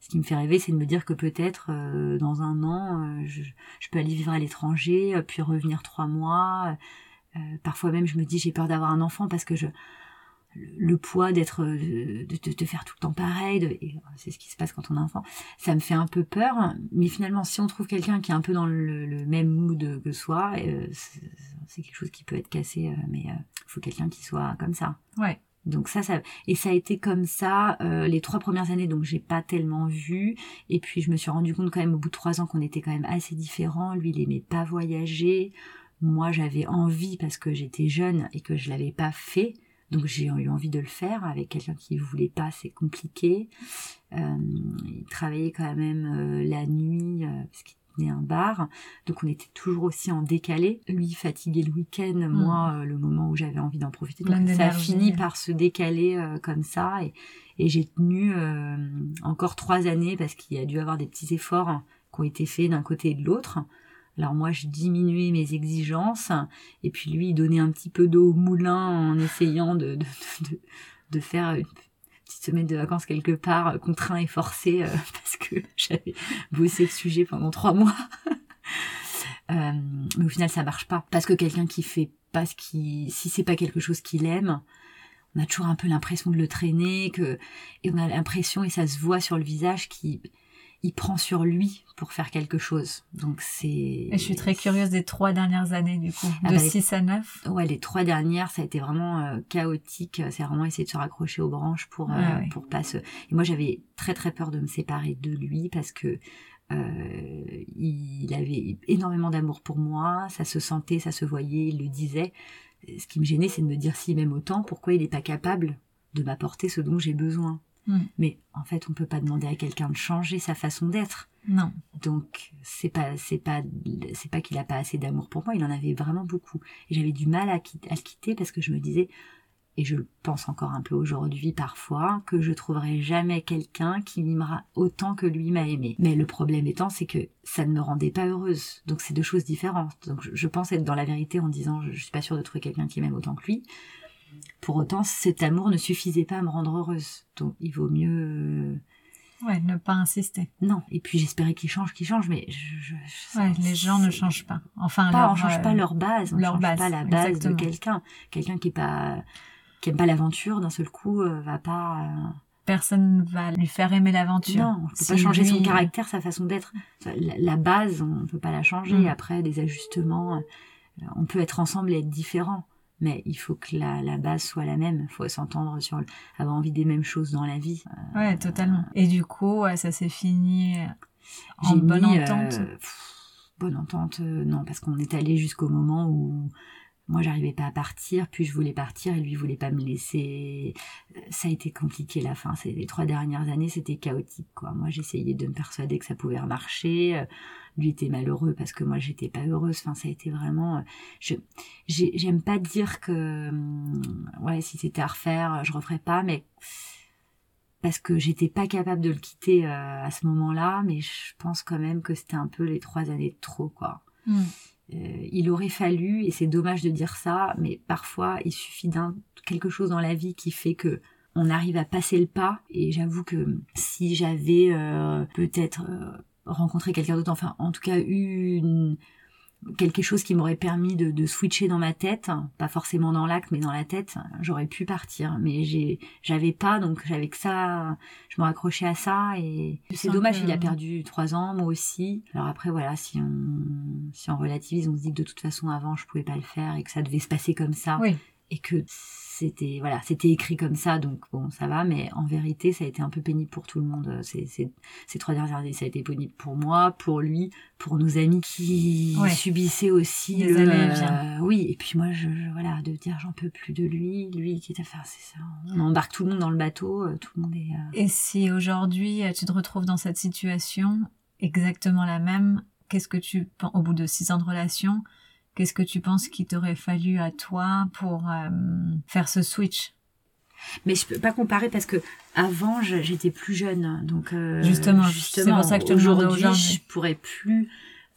ce qui me fait rêver, c'est de me dire que peut-être euh, dans un an, euh, je, peux aller vivre à l'étranger, euh, puis revenir trois mois. parfois même, je me dis j'ai peur d'avoir un enfant parce que je le, poids d'être de, de, faire tout le temps pareil, de, c'est ce qui se passe quand on a un enfant, ça me fait un peu peur. Mais finalement, si on trouve quelqu'un qui est un peu dans le, le même mood que soi, c'est quelque chose qui peut être cassé. mais il faut quelqu'un qui soit comme ça. Ouais. Donc ça, ça et ça a été comme ça euh, les trois premières années. Donc j'ai pas tellement vu. Et puis je me suis rendu compte quand même au bout de trois ans qu'on était quand même assez différents. Lui, il aimait pas voyager. Moi, j'avais envie parce que j'étais jeune et que je l'avais pas fait. Donc j'ai eu envie de le faire avec quelqu'un qui voulait pas, c'est compliqué. Euh, il travaillait quand même euh, la nuit un bar. Donc on était toujours aussi en décalé. Lui fatigué le week-end, mm. moi euh, le moment où j'avais envie d'en profiter. Donc ça a fini par se décaler euh, comme ça. Et, et j'ai tenu euh, encore trois années parce qu'il y a dû avoir des petits efforts qui ont été faits d'un côté et de l'autre. Alors moi, je diminuais mes exigences et puis lui, il donnait un petit peu d'eau au moulin en essayant de, de, de, de faire une petite semaine de vacances quelque part, euh, contraint et forcé, euh, parce que j'avais bossé le sujet pendant trois mois. euh, mais au final, ça marche pas. Parce que quelqu'un qui fait pas ce qui, si c'est pas quelque chose qu'il aime, on a toujours un peu l'impression de le traîner, que, et on a l'impression, et ça se voit sur le visage, qui il prend sur lui pour faire quelque chose. Donc c'est. je suis très curieuse des trois dernières années du coup, ah de 6 bah, à 9. Ouais, les trois dernières, ça a été vraiment euh, chaotique. C'est vraiment essayer de se raccrocher aux branches pour euh, pour pas se. Et moi j'avais très très peur de me séparer de lui parce que euh, il avait énormément d'amour pour moi, ça se sentait, ça se voyait, il le disait. ce qui me gênait, c'est de me dire si m'aime autant, pourquoi il n'est pas capable de m'apporter ce dont j'ai besoin. Mm. Mais en fait, on peut pas demander à quelqu'un de changer sa façon d'être. Non. Donc c'est pas c'est pas c'est pas qu'il a pas assez d'amour pour moi, il en avait vraiment beaucoup. Et j'avais du mal à, à le quitter parce que je me disais et je le pense encore un peu aujourd'hui parfois que je trouverai jamais quelqu'un qui m'aimera autant que lui m'a aimé. Mais le problème étant c'est que ça ne me rendait pas heureuse. Donc c'est deux choses différentes. Donc je, je pense être dans la vérité en disant je, je suis pas sûre de trouver quelqu'un qui m'aime autant que lui. Pour autant, cet amour ne suffisait pas à me rendre heureuse. Donc il vaut mieux euh, Ouais, ne pas insister. non. Et puis j'espérais qu'il change, qu'il change, mais je, Ouais, les gens ne changent pas. Enfin, Pas, leur, on change euh, pas leur base, on leur change base, pas la base exactement. de quelqu'un. Quelqu'un qui est pas qui aime pas l'aventure d'un seul coup euh, va pas. euh, Personne va lui faire aimer l'aventure. Non, on peut Si pas changer son caractère, sa façon d'être. La, la base, on peut pas la changer. Mm. Après, des ajustements, euh, on peut être ensemble et être différents. Mais il faut que la, la base soit la même. Il faut s'entendre sur le- avoir envie des mêmes choses dans la vie. Euh, Ouais, totalement. Et du coup, ouais, ça s'est fini en J'ai bonne mis, entente. euh, pff, bonne entente, euh, non, parce qu'on est allé jusqu'au moment où moi j'arrivais pas à partir, puis je voulais partir et lui voulait pas me laisser. Euh, Ça a été compliqué la fin. C'est les trois dernières années, c'était chaotique quoi. Moi j'essayais de me persuader que ça pouvait marcher. Lui était malheureux parce que moi j'étais pas heureuse. Enfin ça a été vraiment. euh, Je j'ai- j'aime pas dire que hum, ouais si c'était à refaire je referais pas, mais parce que j'étais pas capable de le quitter euh, à ce moment-là, mais je pense quand même que c'était un peu les trois années de trop, quoi. Mm. Euh, il aurait fallu, et c'est dommage de dire ça, mais parfois il suffit d'un quelque chose dans la vie qui fait que on arrive à passer le pas. Et j'avoue que si j'avais euh, peut-être euh, rencontré quelqu'un d'autre, enfin en tout cas eu une- quelque chose qui m'aurait permis de, de switcher dans ma tête, pas forcément dans l'acte, mais dans la tête, j'aurais pu partir. Mais j'ai, j'avais pas, donc j'avais que ça, je me raccrochais à ça et c'est dommage, que- il a perdu trois ans, moi aussi. Alors après, voilà, si on, si on relativise, on se dit que de toute façon avant je pouvais pas le faire et que ça devait se passer comme ça Oui. et que c'était voilà c'était écrit comme ça donc bon ça va mais en vérité ça a été un peu pénible pour tout le monde ces, ces, ces trois dernières années ça a été pénible pour moi pour lui pour nos amis qui Ouais. subissaient aussi Les le euh, oui et puis moi je, je- voilà de dire j'en peux plus de lui lui qui est à faire c'est ça on embarque tout le monde dans le bateau euh, tout le monde est euh, Et si aujourd'hui euh, tu te retrouves dans cette situation exactement la même, qu'est-ce que tu au bout de six ans de relation, qu'est-ce que tu penses qu'il t'aurait fallu à toi pour euh, faire ce switch? Mais je peux pas comparer parce que avant j'étais plus jeune donc euh, Justement, c'est pour ça que te aujourd'hui je pourrais plus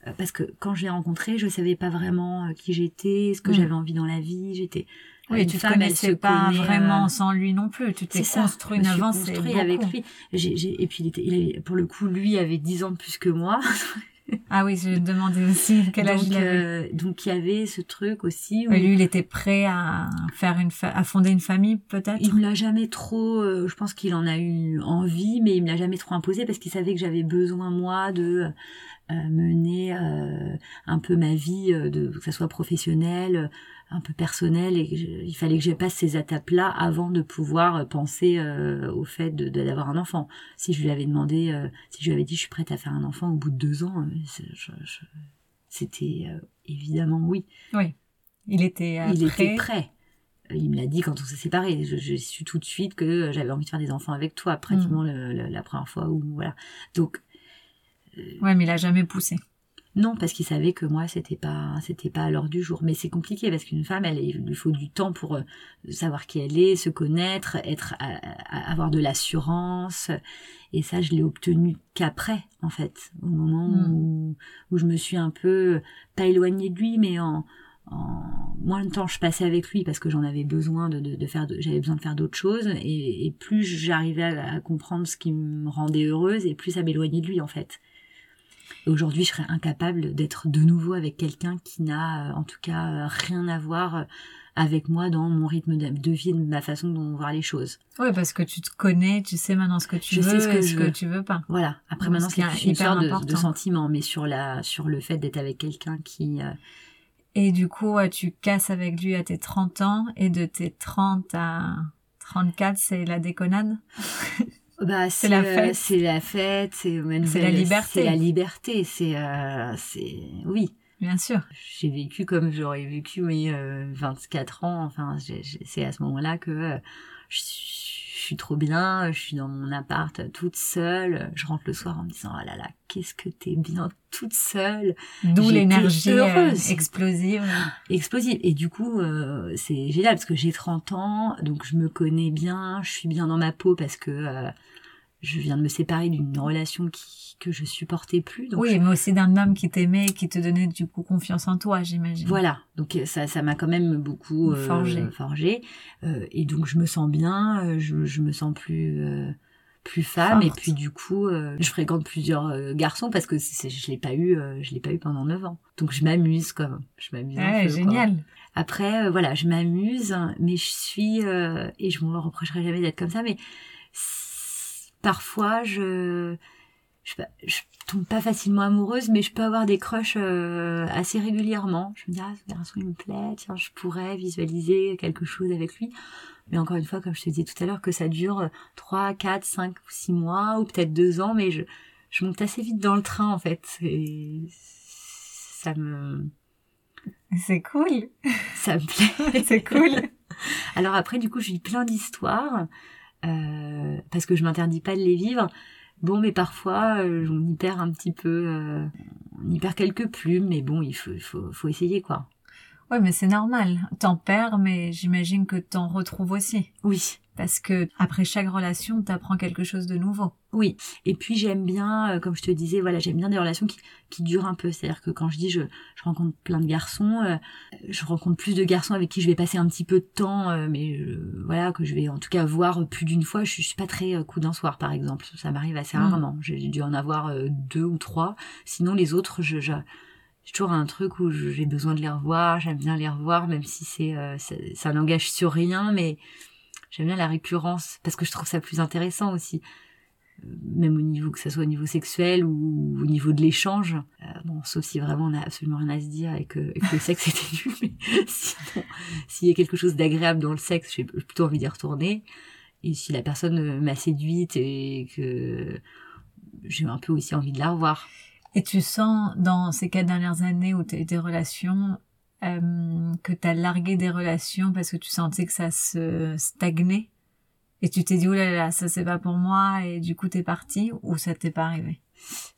euh, parce que quand je l'ai rencontré je savais pas vraiment euh, qui j'étais ce que Mm. j'avais envie dans la vie. J'étais Oui, une tu te femme, elle connaissais pas connaît, euh, vraiment sans lui non plus. Tu t'es construit une construit avec lui. J'ai- j'ai- et puis il était il avait, pour le coup lui avait 10 ans de plus que moi Ah oui, je demandais aussi quel âge donc il avait. euh, donc il y avait ce truc aussi où Et lui, il était prêt à faire une, fa- à fonder une famille, peut-être? Il me l'a jamais trop, euh, je pense qu'il en a eu envie, mais il me l'a jamais trop imposé parce qu'il savait que j'avais besoin moi de euh, mener un peu ma vie, euh, de que ça soit professionnelle, euh, un peu personnelle, et je- il fallait que je passe ces étapes-là avant de pouvoir euh, penser euh, au fait de de- d'avoir un enfant. Si je lui avais demandé, euh, si je lui avais dit je suis prête à faire un enfant au bout de deux ans, c'était euh, évidemment oui. Il était Il prêt. était prêt. Il me l'a dit quand on s'est séparés. Je, je su tout de suite que j'avais envie de faire des enfants avec toi, pratiquement le- le- la première fois où voilà. Donc Ouais, mais il a jamais poussé. Non, parce qu'il savait que moi c'était pas c'était pas à l'heure du jour. Mais c'est compliqué parce qu'une femme, elle, il lui faut du temps pour euh, savoir qui elle est, se connaître, être, à- à- avoir de l'assurance. Et ça, je l'ai obtenu qu'après, en fait, au moment Mm. où, où je me suis un peu pas éloignée de lui, mais en, en moins de temps je passais avec lui parce que j'en avais besoin de, de, de faire, j'avais besoin de faire d'autres choses, et, et plus j'arrivais à, à comprendre ce qui me rendait heureuse, et plus ça m'éloignait de lui, en fait. Et aujourd'hui, je serais incapable d'être de nouveau avec quelqu'un qui n'a, euh, en tout cas, euh, rien à voir euh, avec moi dans mon rythme de vie, ma façon de voir les choses. Ouais, parce que tu te connais, tu sais maintenant ce que tu Je veux sais ce que et je ce que tu veux pas. Voilà. Après, Donc, maintenant, c'est une hyper sorte de, de sentiment, mais sur la, sur le fait d'être avec quelqu'un qui, euh, Et du coup, tu casses avec lui à tes 30 ans et de tes 30 à 34, c'est la déconnade? Bah, C'est la euh, fête. C'est la fête, c'est la liberté. C'est la liberté, c'est, euh, c'est, oui. Bien sûr. J'ai vécu comme j'aurais vécu mes 24 ans. Enfin, c'est à ce moment-là que je suis trop bien, je suis dans mon appart toute seule, je rentre le soir en me disant oh là là, qu'est-ce que t'es bien toute seule. D'où l'énergie euh, explosive. Explosive. Et du coup, euh, c'est génial parce que j'ai 30 ans, donc je me connais bien, je suis bien dans ma peau parce que euh, je viens de me séparer d'une relation qui, que je supportais plus. Donc oui, mais aussi d'un homme qui t'aimait, qui te donnait du coup confiance en toi, j'imagine. Voilà, donc euh, ça, ça m'a quand même beaucoup euh, forgé. forgé. Euh, et donc je me sens bien, euh, je, je me sens plus plus femme. Et puis du coup, je fréquente plusieurs garçons parce que je l'ai pas eu, je l'ai pas eu pendant 9 ans. Donc je m'amuse comme, je m'amuse. Ouais, génial. Après, voilà, je m'amuse, mais je suis et je me reprocherai jamais d'être comme ça, mais parfois je je, je tombe pas facilement amoureuse, mais je peux avoir des crushs euh, assez régulièrement. Je me dis, ah, ce garçon, il me plaît, tiens, je pourrais visualiser quelque chose avec lui. Mais encore une fois, comme je te disais tout à l'heure, que ça dure 3, 4, 5 ou 6 mois, ou peut-être 2 ans, mais je, je monte assez vite dans le train, en fait. Et ça me... C'est cool. Ça me plaît. C'est cool. Alors après, du coup, je vis plein d'histoires. Euh, parce que je m'interdis pas de les vivre. Bon, mais parfois, euh, on y perd un petit peu, euh, on y perd quelques plumes, mais bon, il faut, il faut, faut essayer, quoi. Ouais, mais c'est normal. T'en perds, mais j'imagine que t'en retrouves aussi. Oui. Parce que après chaque relation, t'apprends quelque chose de nouveau. Oui. Et puis j'aime bien, euh, comme je te disais, voilà, j'aime bien des relations qui, qui durent un peu. C'est-à-dire que quand je dis je, je rencontre plein de garçons, euh, je rencontre plus de garçons avec qui je vais passer un petit peu de temps, euh, mais voilà, que je vais en tout cas voir plus d'une fois. Je, suis pas très coup d'un soir, par exemple. Ça m'arrive assez mm. rarement. J'ai dû en avoir deux ou trois. Sinon les autres, je, je j'ai toujours un truc où j'ai besoin de les revoir, j'aime bien les revoir, même si c'est ça n'engage sur rien, mais j'aime bien la récurrence parce que je trouve ça plus intéressant aussi même au niveau que ça soit au niveau sexuel ou au niveau de l'échange. Euh, bon, sauf si vraiment on a absolument rien à se dire et que, le sexe était nul, mais sinon, s'il y a quelque chose d'agréable dans le sexe, j'ai plutôt envie d'y retourner. Et si la personne m'a séduite et que j'ai un peu aussi envie de la revoir. Et tu sens dans ces quatre dernières années où tu as eu des relations euh, que tu as largué des relations parce que tu sentais que ça se stagnait et tu t'es dit, oh là là, ça c'est pas pour moi, et du coup t'es parti, ou ça t'est pas arrivé?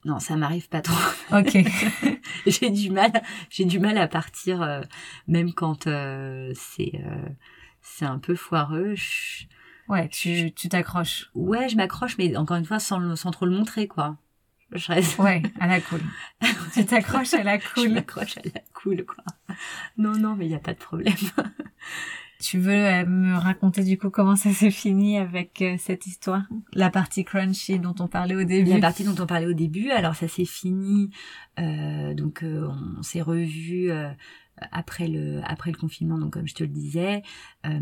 Non, ça m'arrive pas trop. Ok. j'ai du mal, j'ai du mal à partir, euh, même quand euh, c'est euh, c'est un peu foireux. ouais, tu tu t'accroches. Ouais, je m'accroche, mais encore une fois, sans, sans trop le montrer, quoi. Je reste... Ouais, à la cool. tu t'accroches à la cool. je m'accroche à la cool, quoi. Non, non, mais il n'y a pas de problème. Tu veux euh, me raconter du coup comment ça s'est fini avec euh, cette histoire? La partie crunchy dont on parlait au début. La partie dont on parlait au début. Alors ça s'est fini. Euh, donc on s'est revu après le après le confinement. Donc comme je te le disais euh,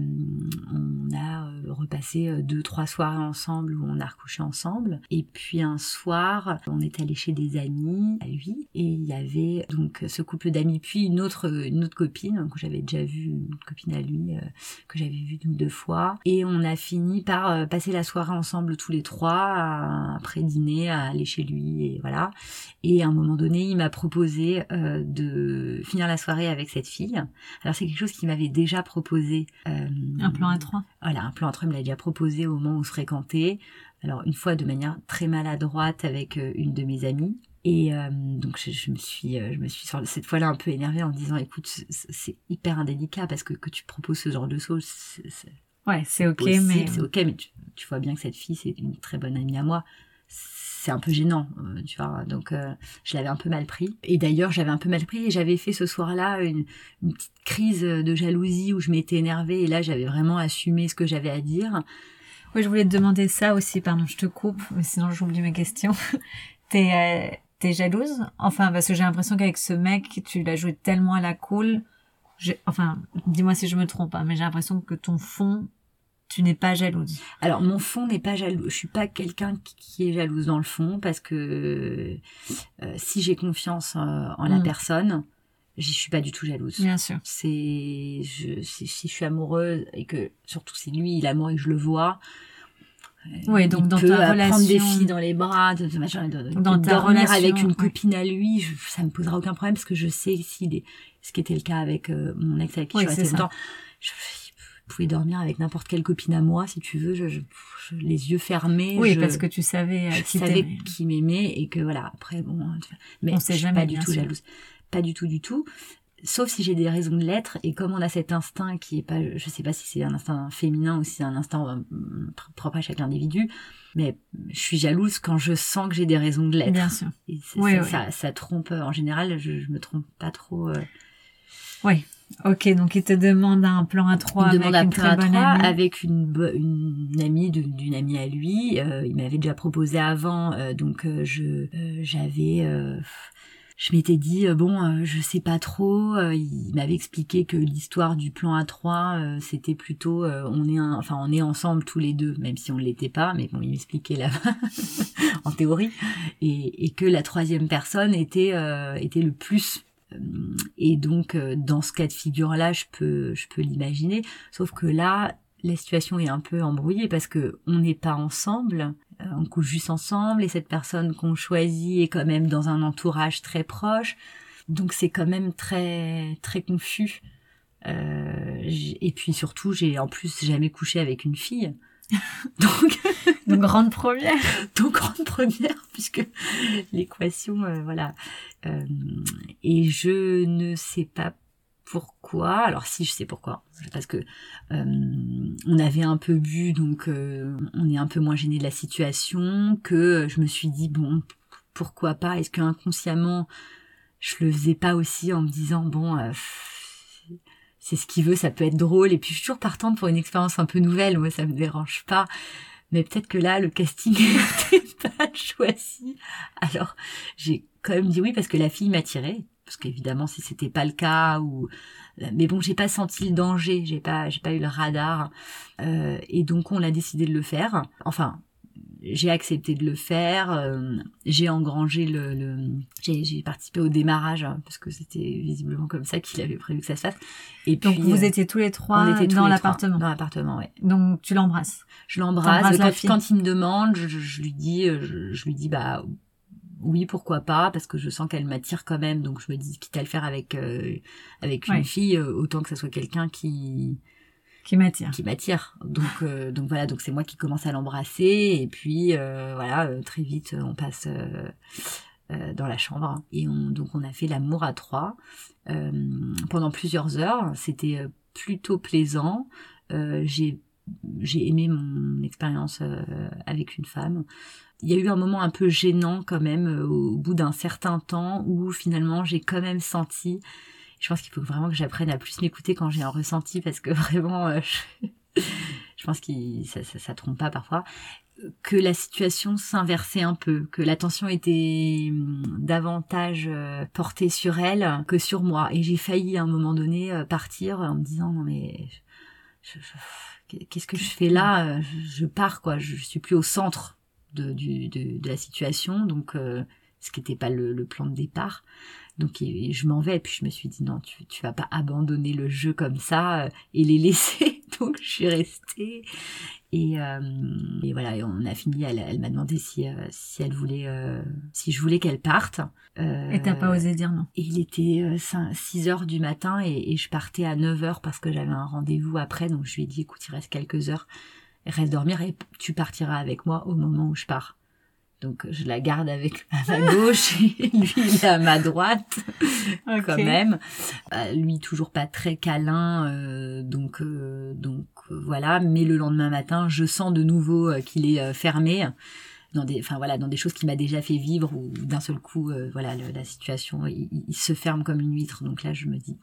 on a euh, repassé euh, deux trois soirées ensemble où on a recouché ensemble. Et puis un soir on est allé chez des amis à lui. Et il y avait donc ce couple d'amis puis une autre une autre copine que j'avais déjà vue une copine à lui que j'avais vue une deux fois. Et on a fini par passer la soirée ensemble tous les trois après dîner à aller chez lui et voilà. Et à un moment donné il m'a proposé de finir la soirée avec cette fille. Alors c'est quelque chose qu'il m'avait déjà proposé. Euh, un plan à trois. Voilà, un plan à trois, il me l'a déjà proposé au moment où on se fréquentait. Alors une fois de manière très maladroite avec euh, une de mes amies. Et euh, donc je, me suis, je me suis cette fois-là un peu énervée en me disant, écoute, c'est hyper indélicat parce que que tu proposes ce genre de choses. Ouais, c'est ok, mais c'est ok, mais tu, tu, vois bien que cette fille c'est une très bonne amie à moi c'est un peu gênant, euh, tu vois. Donc, euh, je l'avais un peu mal pris. Et d'ailleurs, j'avais un peu mal pris et j'avais fait ce soir-là une, petite crise de jalousie où je m'étais énervée et là, j'avais vraiment assumé ce que j'avais à dire. Oui, je voulais te demander ça aussi, pardon, je te coupe, mais sinon j'oublie mes questions. t'es, euh, t'es jalouse? Enfin, parce que j'ai l'impression qu'avec ce mec, tu l'as joué tellement à la cool. Enfin, dis-moi si je me trompe, hein, mais j'ai l'impression que ton fond, tu n'es pas jalouse. Alors mon fond n'est pas jaloux. Je suis pas quelqu'un qui est jalouse dans le fond parce que euh, si j'ai confiance en, la mm. personne, j'y suis pas du tout jalouse. Bien sûr. C'est je si je suis amoureuse et que surtout si lui il est amoureux et que je le vois, Oui, donc dans ta relation, prendre des filles dans les bras, de, machin, de, dans ta dormir avec une copine à lui, je, ça me posera aucun problème parce que je sais si ce qui était le cas avec euh, mon ex avec qui je longtemps, je, pouvais dormir avec n'importe quelle copine à moi si tu veux, je, je, les yeux fermés. Oui, parce que tu savais euh, qui savais qui m'aimait et que voilà. Après bon, mais on sait jamais pas du tout jalouse, pas du tout du tout. Sauf si j'ai des raisons de l'être et comme on a cet instinct qui est pas je sais pas si c'est un instinct féminin ou si c'est un instinct euh, propre à chaque individu mais je suis jalouse quand je sens que j'ai des raisons de l'être. Bien sûr. Ça, Ça, trompe en général je, je me trompe pas trop euh... oui ok donc il te demande un plan à trois avec une très bonne amie. avec une, une amie d'une amie à lui euh, il m'avait déjà proposé avant euh, donc je j'avais je m'étais dit euh, bon euh, je sais pas trop euh, il m'avait expliqué que l'histoire du plan A3 c'était plutôt on est enfin on est ensemble tous les deux même si on l'était pas mais bon il m'expliquait là en théorie et, et, que la troisième personne était était le plus et donc dans ce cas de figure là je peux je peux l'imaginer sauf que là la situation est un peu embrouillée parce que on n'est pas ensemble euh, on couche juste ensemble et cette personne qu'on choisit est quand même dans un entourage très proche. Donc c'est quand même très très confus. Euh, et puis surtout, j'ai en plus jamais couché avec une fille. donc, donc grande première. donc grande première puisque l'équation, euh, voilà. Euh, et je ne sais pas pourquoi. Alors si je sais pourquoi, parce que euh, on avait un peu bu, donc euh, on est un peu moins gêné de la situation, que je me suis dit bon pourquoi pas? Est-ce que inconsciemment je le faisais pas aussi en me disant bon euh, c'est ce qu'il veut, ça peut être drôle. Et puis je suis toujours partante pour une expérience un peu nouvelle. Moi ça me dérange pas. Mais peut-être que là, le casting n'était pas choisi. Alors, j'ai quand même dit oui parce que la fille m'attirait parce qu'évidemment si c'était pas le cas ou mais bon j'ai pas senti le danger j'ai pas j'ai pas eu le radar euh, et donc on a décidé de le faire enfin j'ai accepté de le faire euh, j'ai engrangé le, le j'ai participé au démarrage hein, parce que c'était visiblement comme ça qu'il avait prévu que ça se fasse. Et donc puis, vous euh, étiez tous les trois on était dans l'appartement. dans l'appartement ouais. Donc tu l'embrasses. Je l'embrasse quand, quand, il me demande je, je lui dis je, je lui dis bah oui, pourquoi pas, parce que je sens qu'elle m'attire quand même, donc je me dis quitte à le faire avec euh, avec une fille, euh, autant que ça soit quelqu'un qui qui m'attire. Qui m'attire. Donc euh, donc voilà, donc c'est moi qui commence à l'embrasser et puis voilà, très vite on passe dans la chambre et on donc on a fait l'amour à trois pendant plusieurs heures. C'était plutôt plaisant. j'ai j'ai aimé mon expérience avec une femme il y a eu un moment un peu gênant quand même euh, au bout d'un certain temps où finalement j'ai quand même senti je pense qu'il faut vraiment que j'apprenne à plus m'écouter quand j'ai un ressenti parce que vraiment euh, je, pense que ça, ça, ça, trompe pas parfois que la situation s'inversait un peu, que l'attention était hum, davantage euh, portée sur elle que sur moi. Et j'ai failli à un moment donné partir en me disant non mais qu'est-ce que je fais là? Je, pars quoi, je, suis plus au centre de, du, de, de la situation, donc euh, ce qui n'était pas le, plan de départ. Donc je m'en vais, puis je me suis dit non, tu, tu vas pas abandonner le jeu comme ça euh, et les laisser. donc je suis restée et, euh, et voilà, et on a fini. Elle, elle m'a demandé si si elle voulait, si je voulais qu'elle parte. et t'as pas osé dire non. Et il était 5, 6 heures du matin et, et je partais à 9 heures parce que j'avais un rendez-vous après. Donc je lui ai dit écoute, il reste quelques heures reste dormir et tu partiras avec moi au moment où je pars. Donc je la garde avec à ma gauche et lui il est à ma droite quand même. Euh, lui toujours pas très câlin euh, donc euh, donc voilà. Mais le lendemain matin je sens de nouveau qu'il est fermé dans des enfin voilà dans des choses qui m'a déjà fait vivre ou d'un seul coup voilà la situation il, il, se ferme comme une huître. Donc là je me dis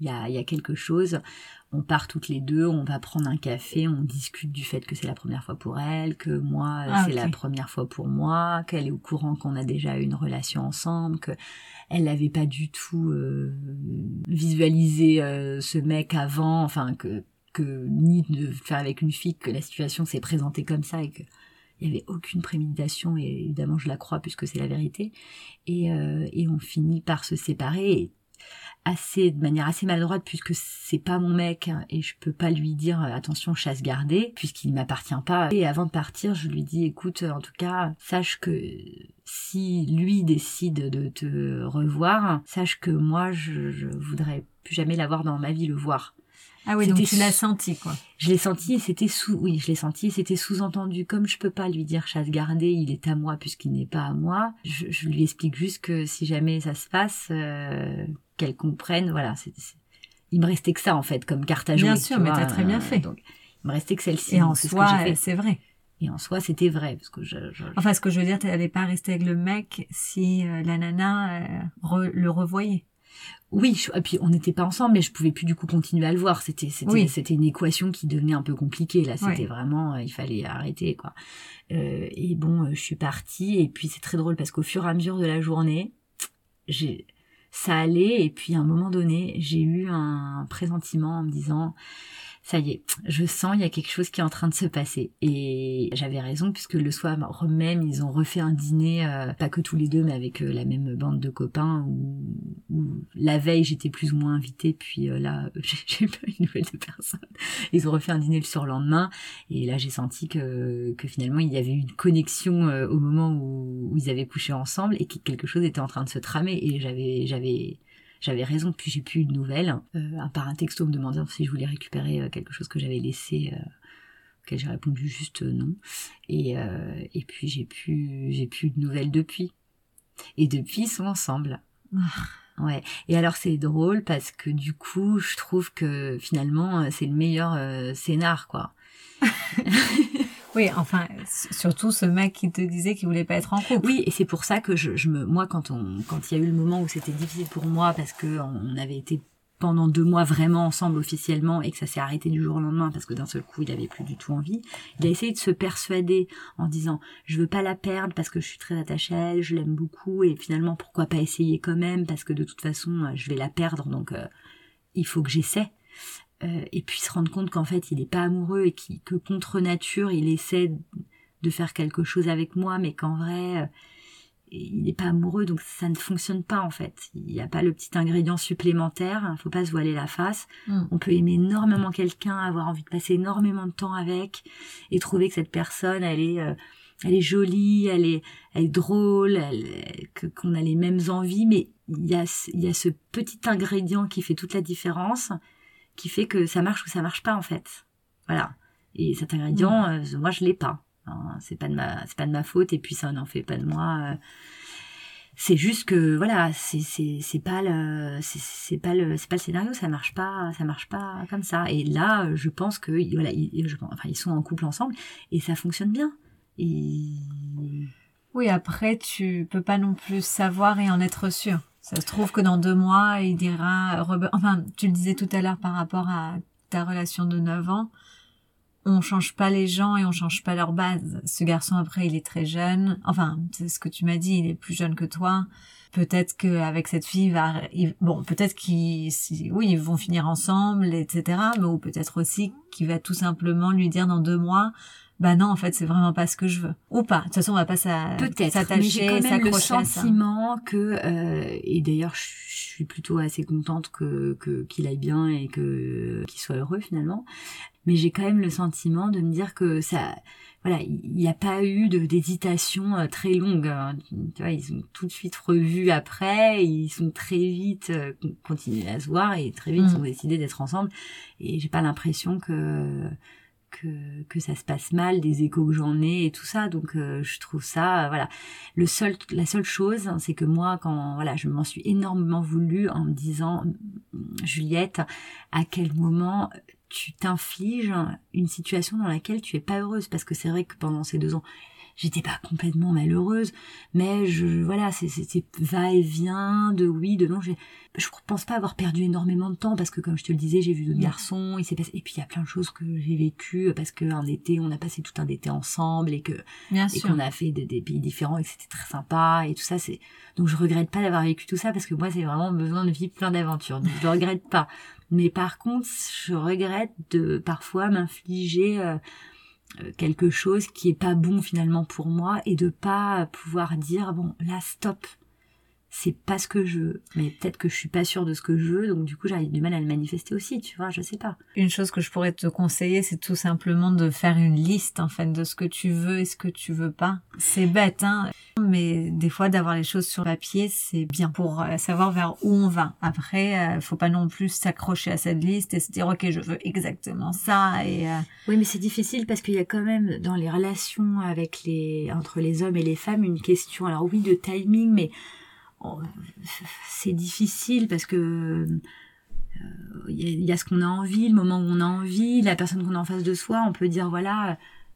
il y a il y a quelque chose. On part toutes les deux, on va prendre un café, on discute du fait que c'est la première fois pour elle, que moi ah, c'est la première fois pour moi, qu'elle est au courant qu'on a déjà eu une relation ensemble, que elle n'avait pas du tout euh, visualisé euh, ce mec avant, enfin que que ni de faire avec une fille que la situation s'est présentée comme ça et que il y avait aucune préméditation. Et évidemment je la crois puisque c'est la vérité. Et, euh, et on finit par se séparer assez de manière assez maladroite puisque c'est pas mon mec hein, et je peux pas lui dire euh, attention chasse gardée puisqu'il m'appartient pas. Et avant de partir je lui dis écoute en tout cas sache que si lui décide de te revoir sache que moi je, je voudrais plus jamais l'avoir dans ma vie le voir ah oui, donc tu l'as senti, quoi. Je l'ai senti et c'était sous, oui, je l'ai senti et c'était sous-entendu. Comme je peux pas lui dire chasse gardée, il est à moi puisqu'il n'est pas à moi. Je, lui explique juste que si jamais ça se passe, euh, qu'elle comprenne, voilà. c'est il me restait que ça en fait comme carte à jouer. Bien sûr, mais t'as très bien fait. Donc, il me restait que celle-ci. Et en soi, c'est vrai. Et en soi, c'était vrai parce que je, Enfin, ce que je veux dire, t'allais pas rester avec le mec si euh, la nana euh, le revoyait. Oui, et puis on n'était pas ensemble, mais je pouvais plus du coup continuer à le voir. C'était c'était c'était une équation qui devenait un peu compliquée là. C'était vraiment, euh, il fallait arrêter quoi. Euh, et bon, euh, je suis partie et puis c'est très drôle parce qu'au fur et à mesure de la journée, j'ai ça allait et puis à un moment donné, j'ai eu un pressentiment en me disant ça y est, je sens il y a quelque chose qui est en train de se passer. Et j'avais raison puisque le soir même, ils ont refait un dîner, euh, pas que tous les deux, mais avec euh, la même bande de copains. Où, la veille j'étais plus ou moins invitée, puis euh, là j'ai pas une nouvelle de personne. Ils ont refait un dîner le surlendemain, et là j'ai senti que, que finalement il y avait une connexion au moment où, où ils avaient couché ensemble et que quelque chose était en train de se tramer. Et j'avais j'avais j'avais raison, puis j'ai plus eu de nouvelles, euh, à part un texto me demandant si je voulais récupérer euh, quelque chose que j'avais laissé, euh, auquel j'ai répondu juste euh, non. Et, et puis j'ai plus, j'ai plus de nouvelles depuis. Et depuis, ils sont ensemble. Ah. Ouais. Et alors c'est drôle parce que du coup, je trouve que finalement, c'est le meilleur scénar, quoi. Oui, enfin, surtout ce mec qui te disait qu'il voulait pas être en couple. Oui, et c'est pour ça que je, je, me, moi, quand on, quand il y a eu le moment où c'était difficile pour moi parce que on avait été pendant deux mois vraiment ensemble officiellement et que ça s'est arrêté du jour au lendemain parce que d'un seul coup il avait plus du tout envie, il a essayé de se persuader en disant je veux pas la perdre parce que je suis très attachée à elle, je l'aime beaucoup et finalement pourquoi pas essayer quand même parce que de toute façon je vais la perdre donc euh, il faut que j'essaie. Euh, et puis se rendre compte qu'en fait il n'est pas amoureux et que contre nature il essaie de faire quelque chose avec moi mais qu'en vrai euh, il n'est pas amoureux. Donc ça ne fonctionne pas en fait. Il n'y a pas le petit ingrédient supplémentaire. Il faut pas se voiler la face. Mm. on peut aimer énormément quelqu'un avoir envie de passer énormément de temps avec et trouver que cette personne elle est euh, elle est jolie elle est elle est drôle elle, qu'on a les mêmes envies. Mais il y a il y a ce petit ingrédient qui fait toute la différence qui fait que ça marche ou ça marche pas en fait. Voilà. Et cet ingrédient, mm. euh, moi je l'ai pas. c'est pas de ma, c'est pas de ma faute et puis ça n'en fait pas de moi. Euh. c'est juste que voilà, c'est c'est c'est pas le c'est pas le c'est pas le scénario, ça marche pas, ça marche pas comme ça. Et là, je pense que voilà, ils, je, enfin ils sont en couple ensemble et ça fonctionne bien. Et oui, après tu peux pas non plus savoir et en être sûr. Ça se trouve que dans deux mois, il dira, enfin, tu le disais tout à l'heure par rapport à ta relation de 9 ans, on change pas les gens et on change pas leur base. Ce garçon, après, il est très jeune. Enfin, c'est ce que tu m'as dit, il est plus jeune que toi. Peut-être qu'avec cette fille, va, bon, peut-être qu'ils, oui, ils vont finir ensemble, etc. Mais ou peut-être aussi qu'il va tout simplement lui dire dans deux mois, bah non en fait c'est vraiment pas ce que je veux. Ou pas. De toute façon on va pas s'attacher s'accrocher le sentiment que euh, et d'ailleurs je suis plutôt assez contente que qu'il aille bien et que qu'il soit heureux finalement. Mais j'ai quand même le sentiment de me dire que ça voilà il n'y a pas eu de d'hésitation euh, très longue hein. tu vois ils sont tout de suite revus après ils sont très vite euh, continués à se voir et très vite ils mm. ont décidé d'être ensemble. Et j'ai pas l'impression que que, que ça se passe mal, des échos que j'en ai et tout ça. Donc euh, je trouve ça, euh, voilà. Le seul, la seule chose, hein, c'est que moi, quand voilà, je m'en suis énormément voulu en me disant, Juliette, à quel moment tu t'infliges une situation dans laquelle tu es pas heureuse? Parce que c'est vrai que pendant ces deux ans j'étais pas complètement malheureuse, mais je, voilà, c'était va-et-vient de oui, de non. Je pense pas avoir perdu énormément de temps parce que, comme je te le disais, j'ai vu d'autres garçons, il s'est passé, et puis il y a plein de choses que j'ai vécues parce qu'un été, on a passé tout un été ensemble et que, et qu'on a fait des, des, pays différents et que c'était très sympa et tout ça, c'est, donc je regrette pas d'avoir vécu tout ça parce que moi, c'est vraiment besoin de vivre plein d'aventures. Donc je le regrette pas. Mais par contre, je regrette de parfois m'infliger, euh, quelque chose qui est pas bon finalement pour moi et de pas pouvoir dire bon là stop c'est pas ce que je veux. Mais peut-être que je suis pas sûre de ce que je veux, donc du coup j'ai du mal à le manifester aussi, tu vois, je sais pas. Une chose que je pourrais te conseiller, c'est tout simplement de faire une liste en fait de ce que tu veux et ce que tu veux pas. C'est bête, hein, mais des fois d'avoir les choses sur papier, c'est bien pour euh, savoir vers où on va. Après, euh, faut pas non plus s'accrocher à cette liste et se dire ok, je veux exactement ça et. Euh, oui, mais c'est difficile parce qu'il y a quand même dans les relations avec les entre les hommes et les femmes une question. Alors oui, de timing, mais c'est difficile parce que il euh, y, a ce qu'on a envie, le moment où on a envie, la personne qu'on a en face de soi, on peut dire voilà,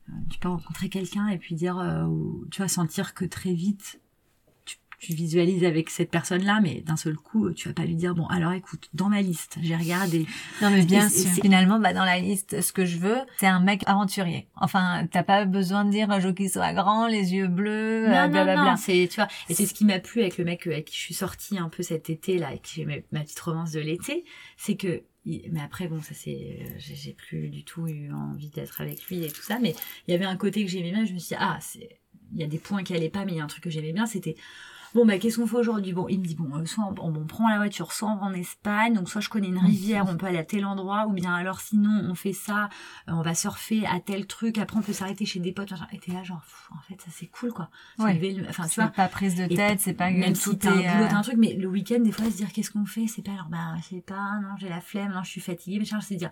euh, tu peux rencontrer quelqu'un et puis dire, euh, tu vas sentir que très vite tu visualises avec cette personne-là, mais d'un seul coup, tu vas pas lui dire bon alors écoute, dans ma liste, j'ai regardé. Non mais bien sûr. Finalement, bah dans la liste, ce que je veux, c'est un mec aventurier. Enfin, t'as pas besoin de dire un jour qu'il soit grand, les yeux bleus, non, blablabla. Non, non, c'est tu vois, et c'est ce qui m'a plu avec le mec avec qui je suis sortie un peu cet été là, avec qui j'ai ma, petite romance de l'été, c'est que mais après bon ça c'est j'ai plus du tout eu envie d'être avec lui et tout ça mais il y avait un côté que j'aimais bien je me suis dit ah c'est il y a des points qui allaient pas mais il y a un truc que j'aimais bien c'était bon bah qu'est-ce qu'on fait aujourd'hui? Bon, il me dit bon, euh, soit on, prend la voiture, soit on va en Espagne, donc soit je connais une rivière, on peut aller à tel endroit, ou bien alors sinon on fait ça, euh, on va surfer à tel truc, après on peut s'arrêter chez des potes, genre, et t'es là genre, en fait ça c'est cool quoi. Enfin tu vois. pas prise de tête, c'est pas même si t'as un boulot, un truc, mais le week-end des fois se dire qu'est-ce qu'on fait, c'est pas alors bah je sais pas, non j'ai la flemme, non je suis fatiguée, mais c'est dire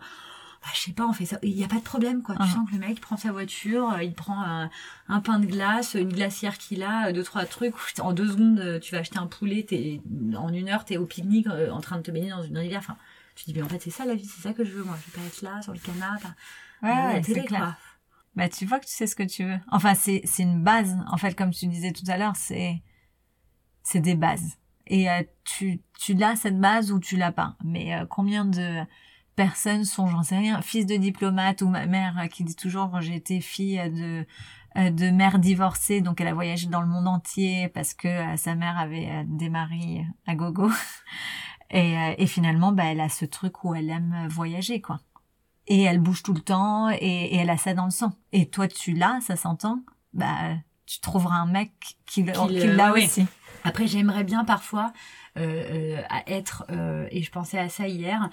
bah, je sais pas, on fait ça. Il n'y a pas de problème, quoi. Tu uh-huh. sens que le mec prend sa voiture, euh, il prend un, pain de glace, une glacière qu'il a, euh, deux, trois trucs. En deux secondes, euh, tu vas acheter un poulet, t'es, en une heure, t'es au pique-nique en train de te baigner dans une rivière. Enfin, tu te dis, mais en fait, c'est ça la vie, c'est ça que je veux, moi. Je veux pas être là, sur le canapé. Ouais, c'est clair. Bah, tu vois que tu sais ce que tu veux. Enfin, c'est, c'est une base. En fait, comme tu disais tout à l'heure, c'est, c'est des bases. Et tu, tu l'as cette base ou tu l'as pas. Mais combien de personnes sont, j'en sais rien, fils de diplomate ou ma mère euh, qui dit toujours j'ai été fille de euh, de mère divorcée, donc elle a voyagé dans le monde entier parce que euh, sa mère avait des maris à gogo. Et, et finalement, bah, elle a ce truc où elle aime voyager, quoi. Et elle bouge tout le temps et, et elle a ça dans le sang. Et toi, tu l'as, ça s'entend? Bah, tu trouveras un mec qui, l'a aussi. Après, j'aimerais bien parfois euh, être, et je pensais à ça hier,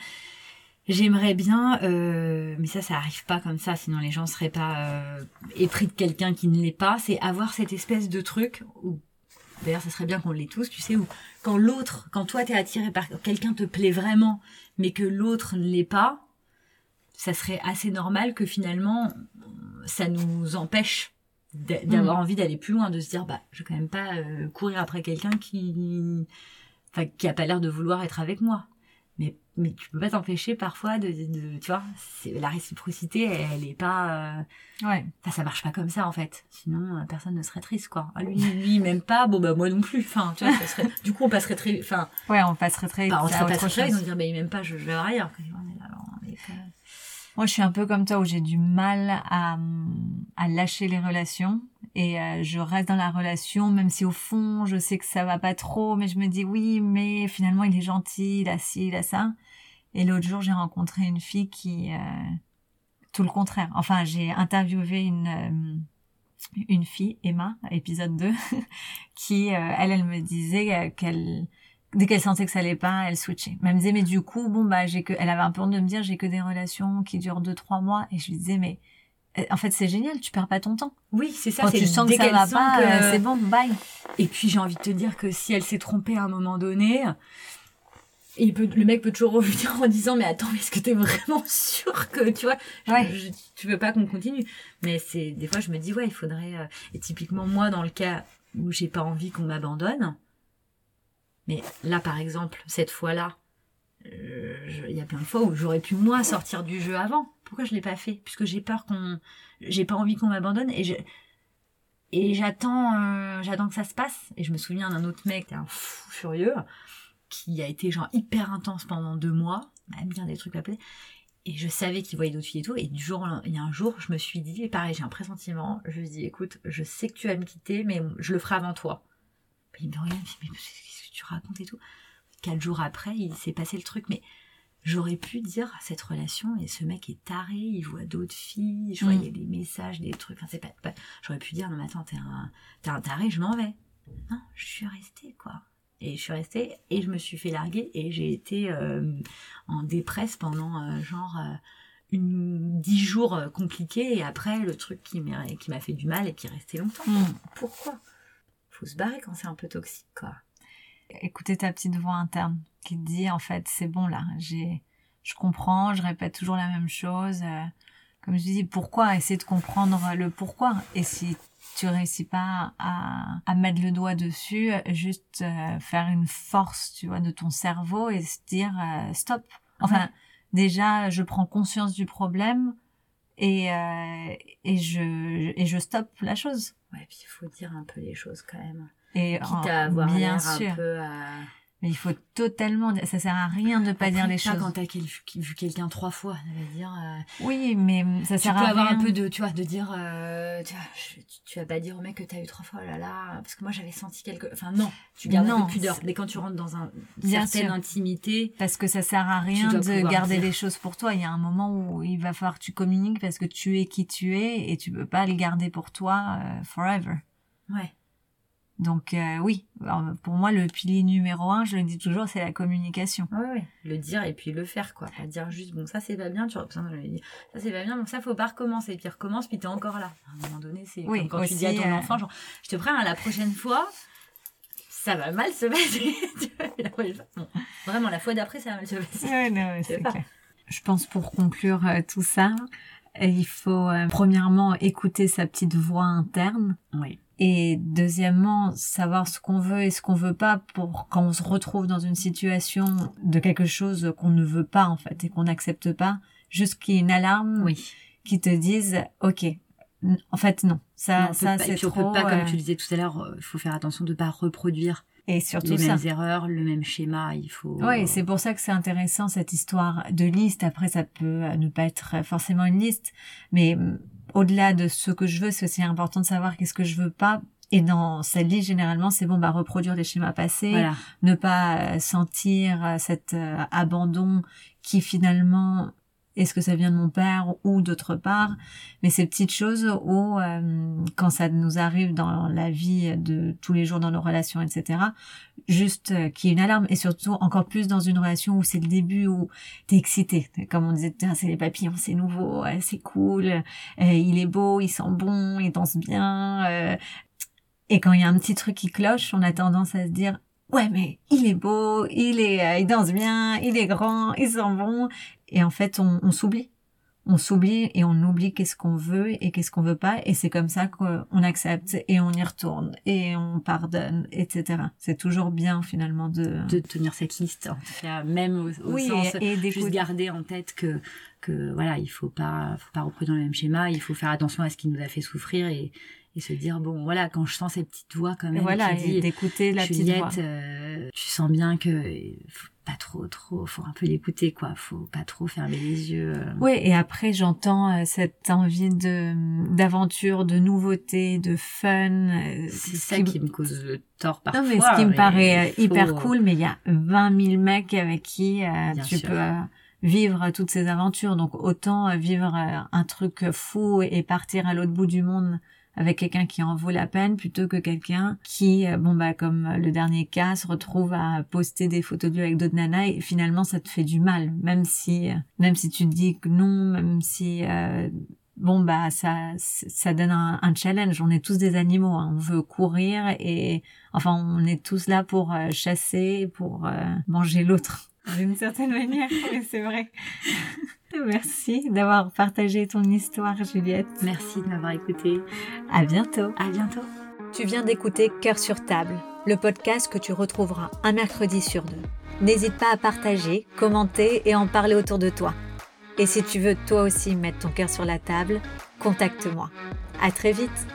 J'aimerais bien, euh, mais ça, ça arrive pas comme ça, sinon les gens seraient pas euh, épris de quelqu'un qui ne l'est pas. C'est avoir cette espèce de truc où, d'ailleurs, ça serait bien qu'on l'ait tous, tu sais, où quand l'autre, quand toi t'es attiré par quelqu'un te plaît vraiment, mais que l'autre ne l'est pas, ça serait assez normal que finalement, ça nous empêche d'avoir mm. envie d'aller plus loin, de se dire, bah, je vais quand même pas euh, courir après quelqu'un qui, enfin, qui a pas l'air de vouloir être avec moi mais mais tu peux pas t'empêcher parfois de, de, tu vois c'est la réciprocité elle, est pas euh... ouais. enfin, ça marche pas comme ça en fait. Sinon euh, personne ne serait triste quoi. Ah, lui lui même pas bon bah moi non plus. Enfin tu vois ça serait... du coup on passerait très enfin ouais on passerait très bah, on serait pas très ils vont dire bah il m'aime pas je, je vais rien moi, je suis un peu comme toi où j'ai du mal à, à lâcher les relations et euh, je reste dans la relation même si au fond je sais que ça va pas trop, mais je me dis oui, mais finalement il est gentil, il a ci, il a ça. Et l'autre jour, j'ai rencontré une fille qui euh, tout le contraire. Enfin, j'ai interviewé une euh, une fille, Emma, épisode 2, qui elle, elle me disait qu'elle dès qu'elle sentait que ça allait pas, elle switchait. Elle me disait mais du coup bon bah j'ai que elle avait un peu honte de me dire j'ai que des relations qui durent deux trois mois et je lui disais mais euh, en fait c'est génial, tu perds pas ton temps. Oui, c'est ça. Quand tu sens que ça va pas, euh, c'est bon, bye. Et puis j'ai envie de te dire que si elle s'est trompée à un moment donné, et peut, le mec peut toujours revenir en disant mais attends mais est-ce que t'es vraiment sûr que tu vois tu veux pas qu'on continue mais c'est des fois je me dis ouais il faudrait euh, et typiquement moi dans le cas où j'ai pas envie qu'on m'abandonne mais là, par exemple, cette fois-là, euh, il y a plein de fois où j'aurais pu moi sortir du jeu avant. Pourquoi je l'ai pas fait? Puisque j'ai peur qu'on, j'ai pas envie qu'on m'abandonne et je et j'attends, euh, j'attends que ça se passe. Et je me souviens d'un autre mec, un fou furieux, qui a été genre hyper intense pendant deux mois, même bien des trucs plaire. Et je savais qu'il voyait d'autres filles et tout. Et du jour, il y a un jour, je me suis dit, et pareil, j'ai un pressentiment. Je me dis, écoute, je sais que tu vas me quitter, mais je le ferai avant toi. Il me regarde, mais tu racontes et tout. Quatre jours après, il s'est passé le truc, mais j'aurais pu dire cette relation et ce mec est taré, il voit d'autres filles, je voyais mm. des messages, des trucs, enfin c'est pas, j'aurais pu dire non mais attends t'es un, t'es un taré, je m'en vais. Non, je suis restée quoi. Et je suis restée et je me suis fait larguer et j'ai été euh, en dépresse pendant euh, genre euh, une, dix jours compliqués et après le truc qui m'a qui m'a fait du mal et qui est resté longtemps. Mm. Pourquoi? Faut se barrer quand c'est un peu toxique quoi. Écouter ta petite voix interne qui te dit en fait c'est bon là, j'ai, je comprends, je répète toujours la même chose. euh, comme je dis, pourquoi Essayer de comprendre le pourquoi? Et si tu réussis pas à, à mettre le doigt dessus, juste euh, faire une force, tu vois, de ton cerveau et se dire euh, stop. Enfin, Ouais. déjà, je prends conscience du problème et euh, et je et je stoppe la chose. Ouais, puis il faut dire un peu les choses quand même. Et Quitte à avoir bien sûr. un peu à... Mais il faut totalement. Ça sert à rien de pas Après, dire les pas choses. quand t'as quel- vu quelqu'un trois fois, ça veut dire... euh, Oui, mais ça tu sert peux à avoir rien. un peu de, tu vois, de dire, euh, tu, vois, je- tu- tu vas pas dire au mec que t'as eu trois fois, oh là là, parce que moi j'avais senti quelque, enfin non, tu gardes un Non, peu pudeur. Mais quand tu rentres dans un, une certaine sûr. intimité, Parce que ça sert à rien de garder dire. les choses pour toi. Il y a un moment où il va falloir que tu communiques parce que tu es qui tu es et tu peux pas les garder pour toi euh, forever. ouais, Donc euh, oui, Alors, pour moi le pilier numéro un, je le dis toujours, c'est la communication. ouais, ouais, le dire et puis le faire quoi, pas dire juste bon ça c'est pas bien, tu ça c'est pas bien, donc ça faut pas recommencer, puis recommence, puis t'es encore là. À un moment donné, c'est Oui, comme quand tu dis à ton euh, enfant, genre, je te préviens, la prochaine fois, ça va mal se passer. Bon, vraiment, la fois d'après, ça va mal se passer. Ouais, non, ouais, C'est clair. Je pense pour conclure euh, tout ça, euh, il faut euh, premièrement écouter sa petite voix interne Oui. et deuxièmement savoir ce qu'on veut et ce qu'on veut pas pour quand on se retrouve dans une situation de quelque chose qu'on ne veut pas en fait et qu'on n'accepte pas, juste qu'il y ait une alarme Oui. qui te dise ok, en fait non, ça Non, ça pas- et c'est puis on trop peut pas, comme euh, tu disais tout à l'heure, il faut faire attention de pas reproduire et surtout les ça. mêmes erreurs, le même schéma. Il faut. Oui, c'est pour ça que c'est intéressant cette histoire de liste. Après, ça peut euh, ne pas être forcément une liste, mais mm, au-delà de ce que je veux, c'est aussi important de savoir qu'est-ce que je veux pas. Et dans cette liste, généralement, c'est bon, bah reproduire les schémas passés, Voilà. ne pas euh, sentir euh, cet euh, abandon qui finalement est-ce que ça vient de mon père ou d'autre part mais ces petites choses où euh, quand ça nous arrive dans la vie de tous les jours dans nos relations etc juste euh, qu'il y ait une alarme et surtout encore plus dans une relation où c'est le début où t'es excité. Comme on disait c'est les papillons c'est nouveau c'est cool euh, il est beau il sent bon il danse bien euh, et quand il y a un petit truc qui cloche on a tendance à se dire ouais mais il est beau il est euh, il danse bien il est grand il sent bon. Et en fait on, on s'oublie. On s'oublie et on oublie qu'est-ce qu'on veut et qu'est-ce qu'on veut pas. Et c'est comme ça qu'on accepte et on y retourne et on pardonne etc c'est toujours bien finalement de, De tenir cette liste, en tout cas, même au, au oui sens. et, et Juste garder en tête que, que voilà, il faut pas, faut pas reproduire le même schéma, il faut faire attention à ce qui nous a fait souffrir et, et se dire, bon, voilà, quand je sens cette petite voix quand même voilà qui dit, d'écouter la petite voix euh, tu sens bien que euh, faut pas trop, trop, faut un peu l'écouter, quoi. Faut pas trop fermer les yeux. euh. Oui, et après j'entends euh, cette envie de d'aventure, de nouveauté, de fun. C'est ce ça qui me cause le tort parfois. Non, mais ce qui me paraît faut- hyper cool, mais il y a 20 000 mecs avec qui tu sûr. peux vivre toutes ces aventures. Donc autant vivre un truc fou et partir à l'autre bout du monde avec quelqu'un qui en vaut la peine plutôt que quelqu'un qui, euh, bon bah comme euh, le dernier cas, se retrouve à poster des photos de lui avec d'autres nanas et finalement ça te fait du mal, même si, euh, même si tu te dis que non, même si euh, bon bah ça ça donne un, challenge on est tous des animaux hein. on veut courir et enfin on est tous là pour chasser pour manger l'autre d'une certaine manière c'est vrai merci d'avoir partagé ton histoire Juliette. Merci de m'avoir écouté. à bientôt. À bientôt. tu viens d'écouter Cœur sur table le podcast que tu retrouveras un mercredi sur deux. N'hésite pas à partager commenter et en parler autour de toi. Et si tu veux toi aussi mettre ton cœur sur la table contacte-moi. À très vite